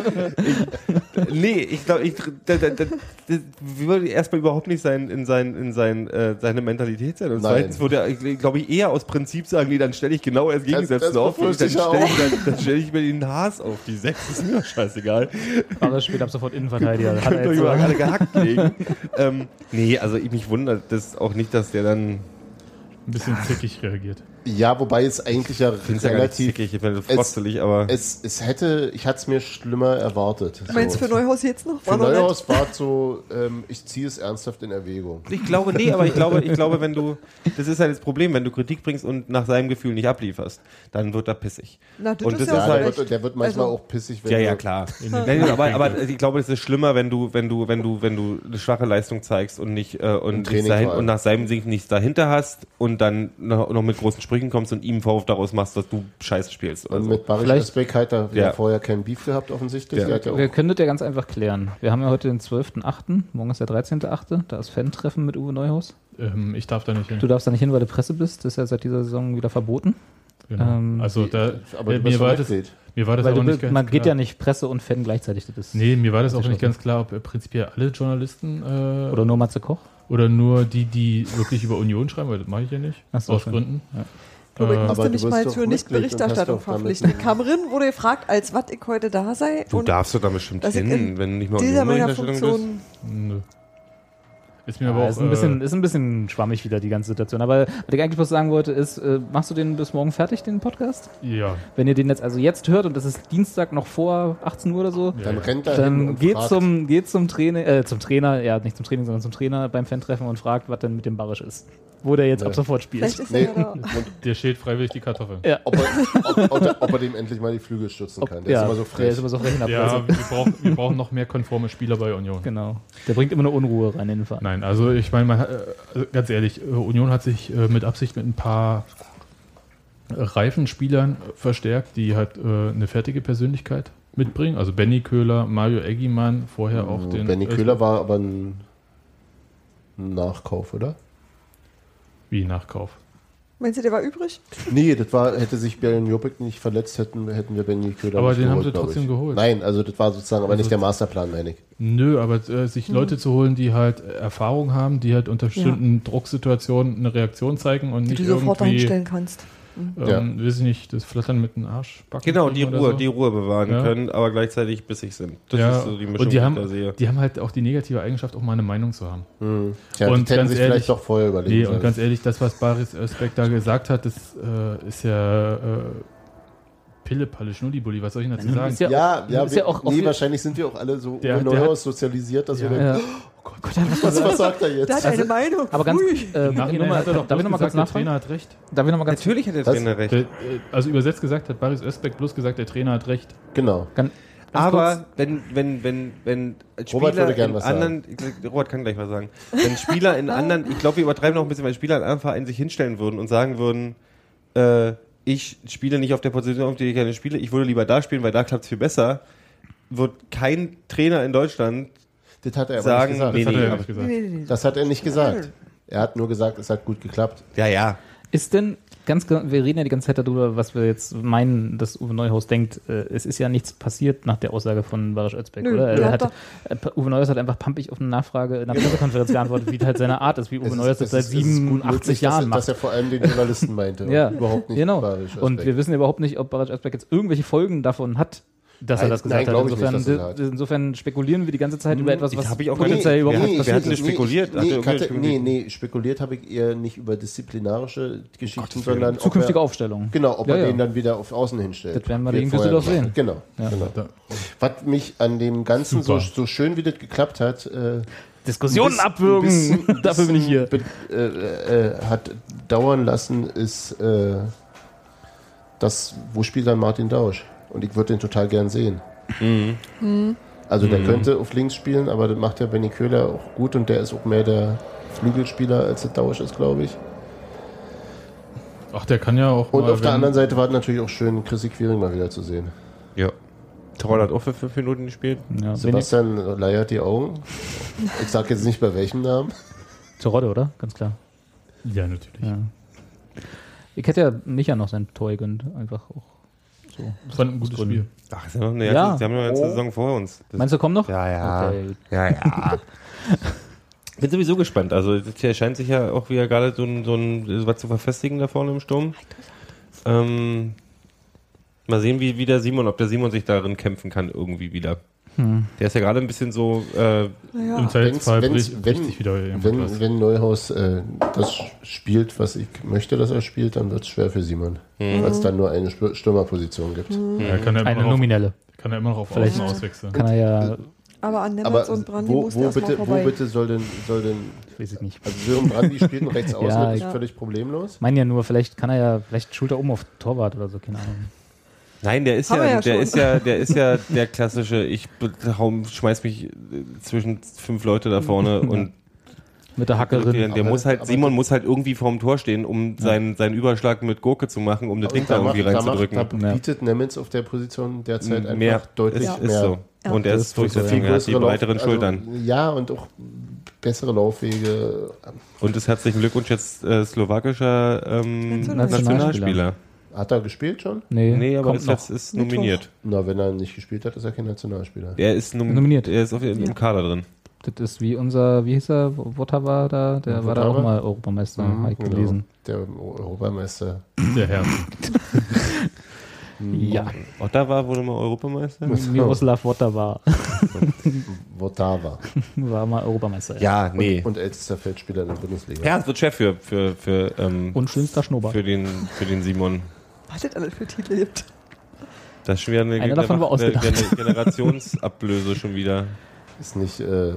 Ich, nee, ich glaube, ich, da, da, da, das würde erstmal überhaupt nicht sein, in, sein, in sein, äh, seine Mentalität sein. Und Nein. zweitens würde er, glaube ich, eher aus Prinzip sagen, nee, dann stelle ich genau das Gegensätzliche das auf. Und dann stelle ich, dann, stell ich mir den Haas auf die Sechs. Ist mir scheißegal. Aber spielt ab sofort Innenverteidiger. Könnt über so. alle gehackt legen. ähm, nee, also ich mich wundert das auch nicht, dass der dann. Ein bisschen zickig reagiert. Ja, wobei es eigentlich ja Ich finde es ja gar nicht relativ. zickig, ich finde es frostelig, aber. Es, es hätte, ich hatte es mir schlimmer erwartet. Meinst du für Neuhaus jetzt noch? Für War noch nicht? Neuhaus war es so, ähm, ich ziehe es ernsthaft in Erwägung. Ich glaube, nee, aber ich glaube, ich glaube, wenn du, das ist halt das Problem, wenn du Kritik bringst und nach seinem Gefühl nicht ablieferst, dann wird er pissig. Na, das Und ist das ja ist Ja, auch der wird, der wird manchmal Also- auch pissig, wenn Ja, du- ja, klar. Nein, aber, aber ich glaube, es ist schlimmer, wenn du, wenn du, wenn du, wenn du eine schwache Leistung zeigst und nicht äh, und, dahin, und nach seinem Sicht nichts dahinter hast und dann noch, noch mit großen Sprüchen kommst und ihm einen Vorwurf daraus machst, dass du Scheiße spielst. Oder Und so. mit Vielleicht- Özbek hat er Ja. vorher keinen Beef gehabt, offensichtlich. Ja. Ja Wir auch, können das ja ganz einfach klären. Wir haben ja heute den 12.8., morgen ist der 13.8., da ist Fan-Treffen mit Uwe Neuhaus. Ähm, ich darf da nicht hin. Du darfst da nicht hin, weil du Presse bist. Das ist ja seit dieser Saison wieder verboten. Genau. ähm, also da, aber äh, mir, war das, mir war das weil auch du, nicht ganz man geht klar. ja nicht Presse und Fan gleichzeitig. Das Nee, mir war das auch ist nicht ganz klar, ob prinzipiell alle Journalisten äh, Oder nur Matze Koch. Oder nur die, die wirklich über Union schreiben, weil das mache ich ja nicht. Ach so, aus. Gründen. Glaube ich, Äh, musste aber du mich bist mal zur Nicht-Berichterstattung verpflichten. eine- Kam rein, wurde gefragt, als was ich heute da sei. Du und darfst doch da bestimmt hin, in wenn du nicht mal Union-Berichterstattung bist. Funktion Nö. Ist mir Ja, aber auch. ist, ein bisschen, äh, ist ein bisschen schwammig wieder die ganze Situation. Aber was ich eigentlich bloß sagen wollte, ist, äh, machst du den bis morgen fertig, den Podcast? ja. Wenn ihr den jetzt also jetzt hört und das ist Dienstag noch vor 18 Uhr oder so, Dann rennt er dann geht zum, geht zum Trainer, äh, zum Trainer, ja, nicht zum Training, sondern zum Trainer beim Fan-Treffen und fragt, was denn mit dem Barisch ist. Wo der jetzt Nee. ab sofort spielt. Nee, er ja Der schält freiwillig die Kartoffel. Ja. ob, er, ob, ob, er, ob er dem endlich mal die Flügel stützen kann. Der ja, ist immer so Der frech. ist immer so frech in der Ja, wir brauchen, wir brauchen noch mehr konforme Spieler bei Union. Genau. Der bringt immer eine Unruhe rein in den Verein. Nein, also ich meine, äh, also ganz ehrlich, äh, Union hat sich äh, mit Absicht mit ein paar reifen Spielern äh, verstärkt, die halt eine fertige Persönlichkeit mitbringen. Also Benny Köhler, Mario Eggimann, vorher auch den. Mhm. Benny Köhler war aber ein Nachkauf, oder? Wie Nachkauf. Meinst du, der war übrig? Nee, das war, hätte sich Björn Jopek nicht verletzt, hätten, hätten wir Benny Köhler Aber nicht den haben sie trotzdem ich. geholt. Nein, also das war sozusagen aber Also- nicht der Masterplan, meine ich. Nö, aber äh, sich Leute zu holen, die halt Erfahrung haben, die halt unter bestimmten Drucksituationen eine Reaktion zeigen und Die nicht du sofort dahin irgendwie stellen kannst. Ähm, weiß ich nicht, das Flattern mit dem Arsch backen Genau, die Ruhe, so. die Ruhe bewahren Ja. können, aber gleichzeitig bissig sind. Das ja, ist so die Mischung, und die ich haben, da sehe. die haben halt auch die negative Eigenschaft, auch mal eine Meinung zu haben. Hm. Tja, Und und die hätten ganz sich ehrlich- vielleicht doch vorher überlegen Nee, und ganz ehrlich, das, was Baris Özbek da gesagt hat, das äh, ist ja äh, Pillepalle, Schnullibulli, was soll ich denn dazu Ja, sagen? ist ja- ja, ja, ist wir, ja auch- nee, wir- wahrscheinlich sind wir auch alle so Der- der Neuhaus sozialisiert, dass wir Ja. denken, Oh Gott, ja, was was, was sagt er jetzt? Der hat eine Meinung. Aber ganz, äh, Im Nachhinein mal, hat er doch darf ich noch gesagt, der? Trainer hat recht. Darf ich noch mal ganz Natürlich hat der Was? Trainer recht. Der, äh, also übersetzt gesagt hat Baris Özbek bloß gesagt, der Trainer hat recht. genau. ganz, ganz Aber kurz, wenn, wenn, wenn, wenn Robert würde gern in was anderen, ich- Robert kann gleich was sagen. Wenn Spieler in anderen, ich glaube, wir übertreiben noch ein bisschen, wenn Spieler in anderen Vereinen sich hinstellen würden und sagen würden, äh, ich spiele nicht auf der Position, auf die ich gerne spiele, ich würde lieber da spielen, weil da klappt es viel besser, wird kein Trainer in Deutschland Das hat er aber Sagen, nicht gesagt. nee, Das hat er ja aber- nicht gesagt. Nee, nee, nee. Das hat er nicht gesagt. Er hat nur gesagt, es hat gut geklappt. Ja, ja. Ist denn ganz, wir reden ja die ganze Zeit darüber, was wir jetzt meinen, dass Uwe Neuhaus denkt. Äh, es ist ja nichts passiert nach der Aussage von Barisch Özbeck, Nö, oder? der Er hat hat, äh, Uwe Neuhaus hat einfach pampig auf eine Nachfrage in einer Pressekonferenz geantwortet, wie halt seine Art ist, wie Uwe Es Neuhaus das seit ist- es ist gut 87 möglich, Jahren macht. Dass er vor allem den Journalisten meinte. Ja, und überhaupt nicht genau. Und wir wissen überhaupt nicht, ob Barisch Özbeck jetzt irgendwelche Folgen davon hat, dass er Nein, das nein, gesagt hat. glaub ich Insofern, nicht, dass er hat. insofern spekulieren wir die ganze Zeit über etwas, was hab ich auch potenziell nie- überhaupt hatten- wir hatten nicht spekuliert. Nee, Hatte nee, hatte, nee, spekuliert? nee, spekuliert habe ich eher nicht über disziplinarische Geschichten, sondern Zukünftige er, Aufstellung. Genau, ob Ja, er ja. den dann wieder auf Außen hinstellt. Das werden wir gegen Düsseldorf sehen. Genau. Ja. genau. Was mich an dem Ganzen so, so schön wie das geklappt hat, äh, Diskussionen ein abwürgen. bisschen- Dafür bin ich hier. be- äh, äh, hat dauern lassen, ist äh, das, wo spielt dann Martin Dausch? Und ich würde den total gern sehen. Also der könnte auf links spielen, aber das macht ja Benny Köhler auch gut und der ist auch mehr der Flügelspieler als der Dausch ist, glaube ich. ach, der kann ja auch Und mal, auf der anderen Seite war es natürlich auch schön, Chrissy Quiring mal wieder zu sehen. Ja. Troll hat auch für fünf Minuten gespielt. Ja, wenig. Sebastian leiert die Augen. Ich sage jetzt nicht bei welchem Namen. Terodde, oder? Ganz klar. Ja, natürlich. Ja. Ich hätte ja Micha noch sein Tor gegönnt. Einfach auch so. Das war ein gutes Gründen. Spiel. Ach, sie haben noch eine Ja. ganze, sie haben noch eine ganze Oh. Saison vor uns. Das Meinst du, komm noch? Ja, ja. Okay. Ja, ja. Bin sowieso gespannt. Also, hier scheint sich ja auch wieder gerade so ein, so ein was zu verfestigen da vorne im Sturm. Ähm, mal sehen, wie, wie der Simon, ob der Simon sich darin kämpfen kann, irgendwie wieder. Hm. Der ist ja gerade ein bisschen so, äh, Im. Zweifelsfall bricht, wenn- wieder Neuhaus äh, das spielt, was ich möchte, dass er spielt, dann wird es schwer für Simon. Weil es dann nur eine Stürmerposition gibt. ja, kann er Eine noch auf, nominelle. kann er immer noch auf Vielleicht- Außen auswechseln. Kann er ja, Aber an Aber Nemetz und Brandi wo, musste wo, bitte, wo vorbei. bitte soll denn, soll denn weiß ich nicht. also Sören Brandi spielt rechts außen, Ja, das ist ja. völlig problemlos. Meine ja nur, vielleicht kann er ja, vielleicht schult er um auf Torwart oder so, keine Ahnung. Nein, der ist Haben ja, ja der schon. ist ja, der ist ja der klassische, ich schmeiß mich äh, zwischen fünf Leute da vorne und Mit der Hacke Der, drin. der muss halt, Simon muss halt irgendwie vorm Tor stehen, um seinen, seinen Überschlag mit Gurke zu machen, um das Ding da irgendwie macht- reinzudrücken. macht- Da Ja. bietet Nemitz auf der Position derzeit einfach mehr, deutlich ist, mehr. ist so. Ja. Und er Das ist ist wohl so, Durchsetzung, ja. er hat die größere Lauf- breiteren also, Schultern. Ja, und auch bessere Laufwege. Und das herzlichen Glückwunsch jetzt äh, slowakischer ähm, Nationalspieler. Nationalspieler. Hat er gespielt schon? Nee, Nee, aber kommt ist noch. jetzt ist nominiert. Na, wenn er nicht gespielt hat, ist er kein Nationalspieler. Er ist nom Nominiert. Er ist auf, im Ja. Kader drin. Das ist wie unser, wie hieß er, Wotawa da, der war da auch mal Europameister, Mhm, hab ich genau. gelesen. Der Europameister. Der Herr. Ja, Ottawa wurde mal Europameister? Miroslav Wotawa Votava. war mal Europameister. Ja, nee. Und ältester Feldspieler in der Bundesliga. ja, es wird schwer für, für, für, ähm, Und schönster Schnurrbart. für, den, für den Simon. Was das alles für Titel gibt. Das ist schon wieder eine, Einer davon war eine, ausgedacht. eine Generationsablöse schon wieder. Ist nicht äh,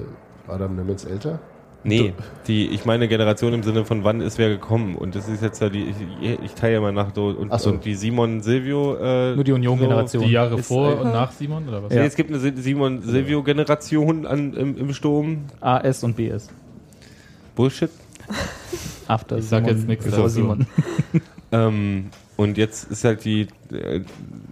Adam Nemitz älter? Nee, die, ich meine Generation im Sinne von wann ist wer gekommen. Und das ist jetzt ja die, ich, ich teile ja mal nach so und, Ach so. und die Simon Silvio. Äh, Nur die Union-Generation. Die Jahre Ist vor ein- und nach Simon oder was? Nee, es gibt eine Simon Silvio Generation an, im, im Sturm. AS und BS. Bullshit. After Ich sag Simon, jetzt nichts vor dazu. Simon. Ähm, und jetzt ist halt die äh,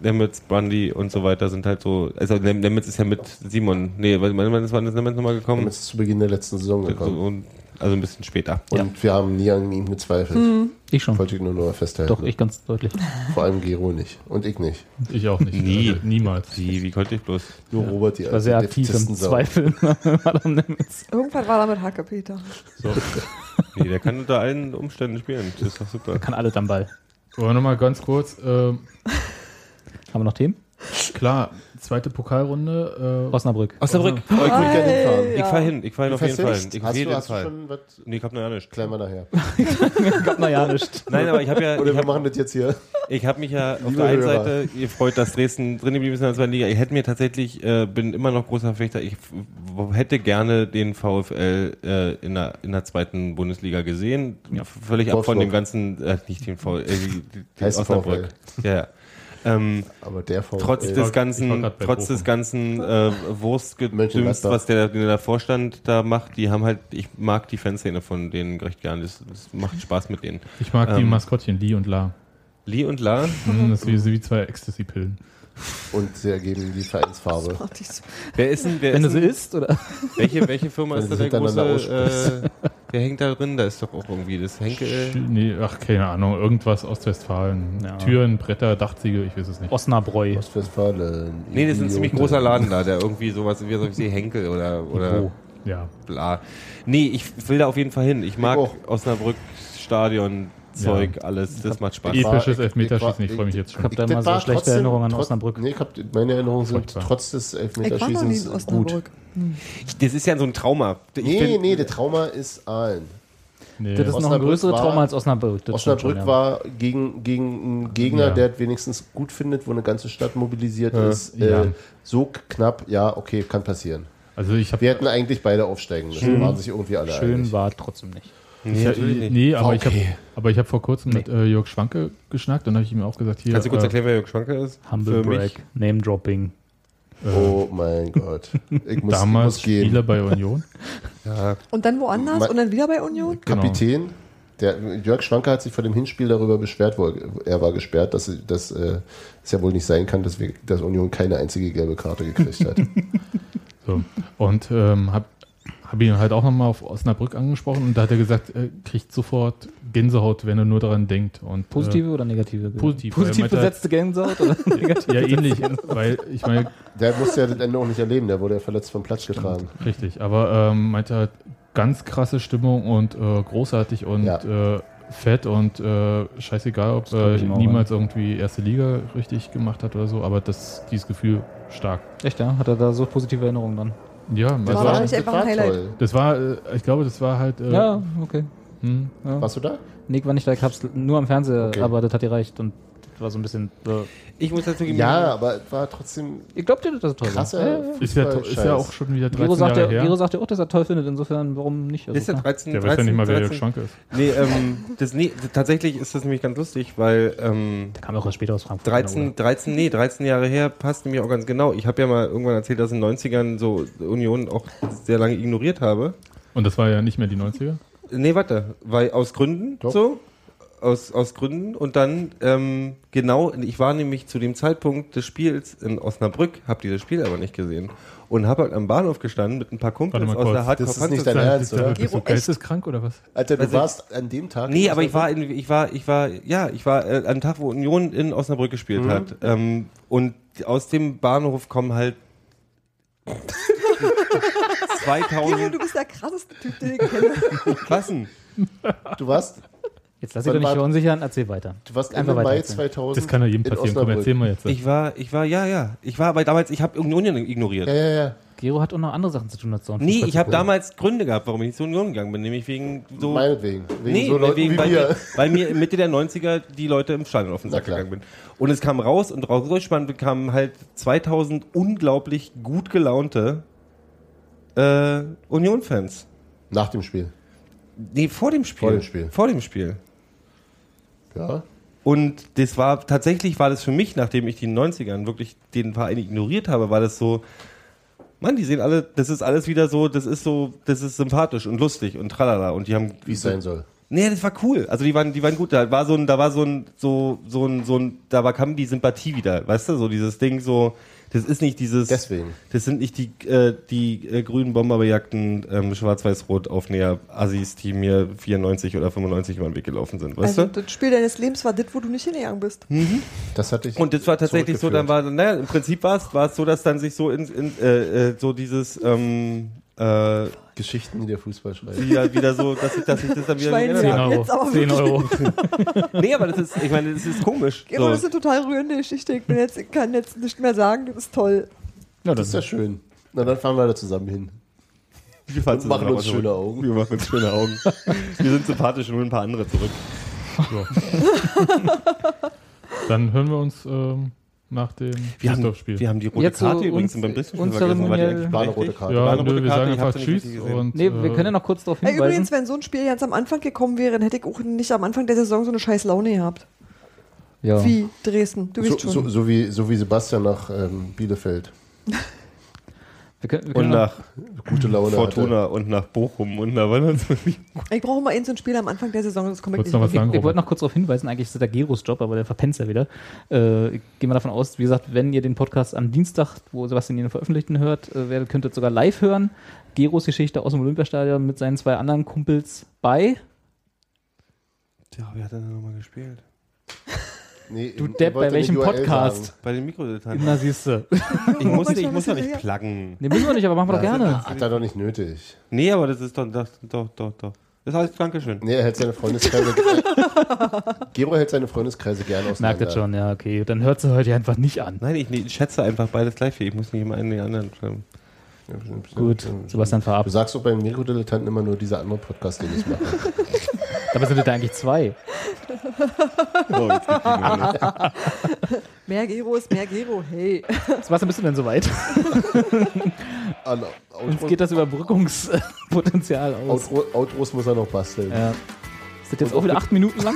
Nemitz, Brandy und so weiter sind halt so. Also Nem- Nemitz ist ja mit Simon. Nee, wann ist wann ist Nemitz nochmal gekommen? Nemitz ist zu Beginn der letzten Saison So, gekommen. und, also ein bisschen später. Und wir haben nie an ihm gezweifelt. Ich schon. Wollte ich nur noch festhalten. Doch, ich ganz deutlich. Vor allem Gero nicht. Und ich nicht. Ich auch nicht. Nie. Also, niemals. Wie, wie konnte ich bloß? Nur Robert, die Ich war sehr alte aktiv im. Zweifeln. Irgendwann war da mit Hacke, Peter. So. Nee, der kann unter allen Umständen spielen. Das ist doch super. Kann alles am Ball. Aber nochmal ganz kurz, ähm, Haben wir noch Themen? klar, zweite Pokalrunde. Äh, Osnabrück. Osnabrück. Ich würde gerne hinfahren. Ich fahr hin, ich fahr hin auf jeden Fall. Ich auf Hast jeden du, hast Fall. schon was? Nee, ich hab noch ja nicht. Klären wir nachher. Gab noch ja nicht. Nein, aber ich habe ja, Oder ich wir hab, machen das jetzt hier. ich hab mich ja auf Liebe der einen Hörer. Seite gefreut, dass Dresden drin geblieben ist in der zweiten Liga. Ich hätte mir tatsächlich, äh, bin immer noch großer Verfechter, ich hätte gerne den VfL äh, in, der, in der zweiten Bundesliga gesehen. Völlig ab von Wolfsburg. dem ganzen, äh, nicht den VfL, äh, Heißt Osnabrück. Ja, ja. Ähm, Aber der VfL. trotz ich des ganzen, trotz des ganzen äh, Mönchengladbach. was der, der Vorstand da macht, die haben halt, ich mag die Fanszene von denen recht gern. Das, das macht Spaß mit denen. ich mag die Ähm. Maskottchen, Lee und La. Lee und La, Hm, das ist wie, wie zwei Ecstasy-Pillen. Und sie ergeben die Vereinsfarbe. Die wer ist denn, wer Wenn du ist sie denn, isst, oder? welche, welche Firma Wenn ist da du der sie große, äh, wer hängt da drin? Da ist doch auch irgendwie das Henkel. Sch- Nee, ach, keine Ahnung, irgendwas Ostwestfalen. Ja. Türen, Bretter, Dachziegel, ich weiß es nicht. Osnabräu. Ostwestfalen. Nee, das ist ein ziemlich großer Laden da, der irgendwie sowas wie so wie Henkel oder, oder Wo? Ja. bla. Nee, ich will da auf jeden Fall hin. Ich mag auch. Osnabrück, Stadion, Zeug, alles. Das macht Spaß. Ich- Episches Elfmeterschießen, ich freu mich jetzt schon. Ich habe da immer so schlechte trotzdem- Erinnerungen an Osnabrück. Nee, ich hab, meine Erinnerungen sind Furchtbar. trotz des Elfmeterschießens gut. Osnabrück. Das ist ja so ein Trauma. Ich Nee, nee, der Trauma ist Aalen. Nee. Das ist noch ein Osnabrück größeres Trauma als Osnabrück. das Osnabrück schon, ja. war gegen, gegen einen Gegner, Ja. der es wenigstens gut findet, wo eine ganze Stadt mobilisiert ist. Ja. Äh, so knapp, ja, okay, kann passieren. also ich Wir hätten eigentlich beide aufsteigen müssen. Waren sich irgendwie alle Schön einig. war trotzdem nicht. Nee, natürlich nicht. Nee, aber ich okay. aber ich habe vor kurzem mit äh, Jörg Schwanke geschnackt und habe ich ihm auch gesagt, hier Kannst du kurz äh, erklären, wer Jörg Schwanke ist? Humble Für mich? Name Dropping. Oh mein Gott. Ich muss, damals muss gehen. Spieler bei Union. Ja, Und dann woanders Ma- und dann wieder bei Union? Genau. Kapitän. Der, Jörg Schwanke hat sich vor dem Hinspiel darüber beschwert, wo er, er war gesperrt, dass dass, äh, es ja wohl nicht sein kann, dass, wir, dass Union keine einzige gelbe Karte gekriegt hat. So. Und ähm, habe hab ihn halt auch nochmal auf Osnabrück angesprochen und da hat er gesagt, er kriegt sofort Gänsehaut, wenn er nur daran denkt. Und, Positive oder negative? positiv, Positiv halt- besetzte Gänsehaut oder negativ? Äh, ja, ähnlich, weil ich meine, Der musste ja das Ende auch nicht erleben, der wurde ja verletzt vom Platz getragen. richtig, aber ähm, meinte halt ganz krasse Stimmung und äh, großartig und Ja. äh, fett und äh, scheißegal, ob er niemals irgendwie erste Liga richtig gemacht hat oder so, aber das, dieses Gefühl stark. Echt, ja? Hat er da so positive Erinnerungen dann? Ja, War also, wahrscheinlich einfach ein Highlight. toll. das war, äh, ich glaube, das war halt. Äh, Ja, okay. Hm, Ja. Warst du da? Nick war nicht da, ich hab's nur am Fernseher, Okay. aber das hat gereicht und das war so ein bisschen. Äh, ich muss dazu geben, Ja, aber es war trotzdem ich glaube dir, dass es toll krasser Ja, ja. ist, ja, ist ja auch schon wieder 13 Gero sagt, Jahre ja, her. Gero sagt ja auch, dass er toll findet, insofern warum nicht? Also ist der klar. 13, Der 13, weiß ja nicht mal, wer Jörg 13 Schwanke ist. Nee, ähm, das, nee, tatsächlich ist das nämlich ganz lustig, weil ähm, Der kam auch erst später aus Frankfurt. 13, 13, nee, 13 Jahre her passt nämlich auch ganz genau. Ich habe ja mal irgendwann erzählt, dass ich in den 90ern so Union auch sehr lange ignoriert habe. Und das war ja nicht mehr die 90er. Nee, warte, weil aus Gründen Doch. so. Aus, aus Gründen und dann ähm, genau, ich war nämlich zu dem Zeitpunkt des Spiels in Osnabrück, habe dieses Spiel aber nicht gesehen und habe halt am Bahnhof gestanden mit ein paar Kumpels aus der. Hardcore Das ist nicht dein Ernst, oder? Bist du Gero, echt? geisteskrank oder was? Alter, du Also- warst an dem Tag. Nee, aber ich war, in, ich war, ich war, ja, ich war äh, an dem Tag, wo Union in Osnabrück gespielt hat. Ähm, und aus dem Bahnhof kommen halt Gero, 2000 du bist der krasseste Typ, den ich kenne. Klassen. Du warst, Jetzt lass dich Wann doch nicht verunsichern, erzähl weiter. du warst Einfach Ende Mai weiter erzählen. 2000. Das kann ja jedem passieren. Komm, erzähl mal jetzt. Ich war, ich war, ja, ja. Ich war aber damals, ich habe Union ignoriert. Ja, ja, ja. Gero hat auch noch andere Sachen zu tun als Sonntag. Nee, ich habe damals Gründe gehabt, warum ich nicht zur Union gegangen bin. Nämlich wegen so. Meinetwegen. Wegen Nee, so Leuten wegen, wie weil, wir. mir, weil mir Mitte der 90er die Leute im Stadion auf den Sack gegangen bin. Und es kam raus und raus durchspannt kamen halt 2000 unglaublich gut gelaunte äh, Union-Fans. Nach dem Spiel. Nee, vor dem Spiel. Vor dem Spiel. Vor dem Spiel. Ja. Und das war, tatsächlich war das für mich, nachdem ich die in den 90ern wirklich den Verein ignoriert habe, war das so, Mann, die sehen alle, das ist alles wieder so, das ist so, das ist sympathisch und lustig und tralala. Und die haben. Wie es sein soll. Nee, das war cool. Also die waren, die waren gut. Da war so ein, da war so ein, so, so ein, so ein, da war kam die Sympathie wieder, weißt du, so dieses Ding, so, das ist nicht dieses, Deswegen. das sind nicht die, äh, die äh, grünen Bomberbejagten ähm, schwarz-weiß-rot Aufnäher Assis, die mir 94 oder 95 über den Weg gelaufen sind, weißt Also du? das Spiel deines Lebens war das, wo du nicht hingegangen bist. Das hatte ich. Und das war tatsächlich so, dann war, naja, im Prinzip war es, war es so, dass dann sich so in, in äh, äh, so dieses, ähm, Äh, Geschichten, die der Fußball schreibt. wieder, wieder so, dass ich, dass ich das dann wieder Schwein- erinnere. 10 Ja, Euro. jetzt aber 10 Euro. Nee, aber das ist, ich meine, das ist komisch. Gero, das ist So. eine total rührende Geschichte. Ich bin jetzt, kann jetzt nicht mehr sagen, das ist toll. Ja, Das ist ja schön. Na, dann fahren wir da zusammen hin. Wir fahren Und machen zusammen uns schöne Augen. Augen. Wir machen uns schöne Augen. Wir sind sympathisch und holen ein paar andere zurück. Dann hören wir uns ähm, nach dem Wir haben, wir haben die rote Jetzt so Karte übrigens uns- beim Bristol vergessen. War die zeremoniell- eigentlich War eine rote Karte. Ja, War eine nö, rote wir Karte, sagen einfach Tschüss und Nee, wir äh, können ja noch kurz darauf Ey, hinweisen. übrigens, wenn so ein Spiel ganz am Anfang gekommen wäre, dann hätte ich auch nicht am Anfang der Saison so eine scheiß Laune gehabt. ja. Wie Dresden, du So, weißt schon. so, so, wie, so wie Sebastian nach ähm, Bielefeld. Wir können, wir Und können noch, nach Gute Laune Fortuna und nach Bochum und nach. Ich brauche mal ein so ein Spiel am Anfang der Saison, das komme ich nicht noch was mehr. sagen, ich, ich wollte Robert? noch kurz darauf hinweisen, eigentlich ist das der Geros Job, aber der verpennt ja wieder. Äh, ich gehe mal davon aus, wie gesagt, wenn ihr den Podcast am Dienstag, wo Sebastian ihn veröffentlichten hört, äh, werdet, könnt ihr sogar live hören. Geros Geschichte aus dem Olympiastadion mit seinen zwei anderen Kumpels bei. Ja, wer hat denn da nochmal gespielt? Nee, Du Depp, bei welchem Podcast? sagen. Bei den Mikrodilettanten. Na, siehste. Ich muss, ich muss doch nicht pluggen. Nee, müssen wir nicht, aber machen wir doch gerne. Hat er doch nicht nötig. Nee, aber das ist doch, doch, doch, doch, doch. Das alles Dankeschön. Nee, er hält seine Freundeskreise. Gero hält seine Freundeskreise gerne aus. Merkt das schon, ja, okay. Dann hört sie heute einfach nicht an. Nein, ich, ich schätze einfach beides gleich viel. Ich muss nicht immer einen den anderen schreiben. Gut, Sebastian Du verabschiedet. sagst doch beim Mikrodilettanten immer nur dieser andere Podcast, den ich mache. Dabei sind das eigentlich zwei. Oh. Mehr Gero ist mehr Gero, hey. Sebastian, bist du denn soweit? An Uns geht das Überbrückungspotenzial aus. Outro, Outros muss er noch basteln. Ja. Ist das jetzt auch wieder acht Minuten lang?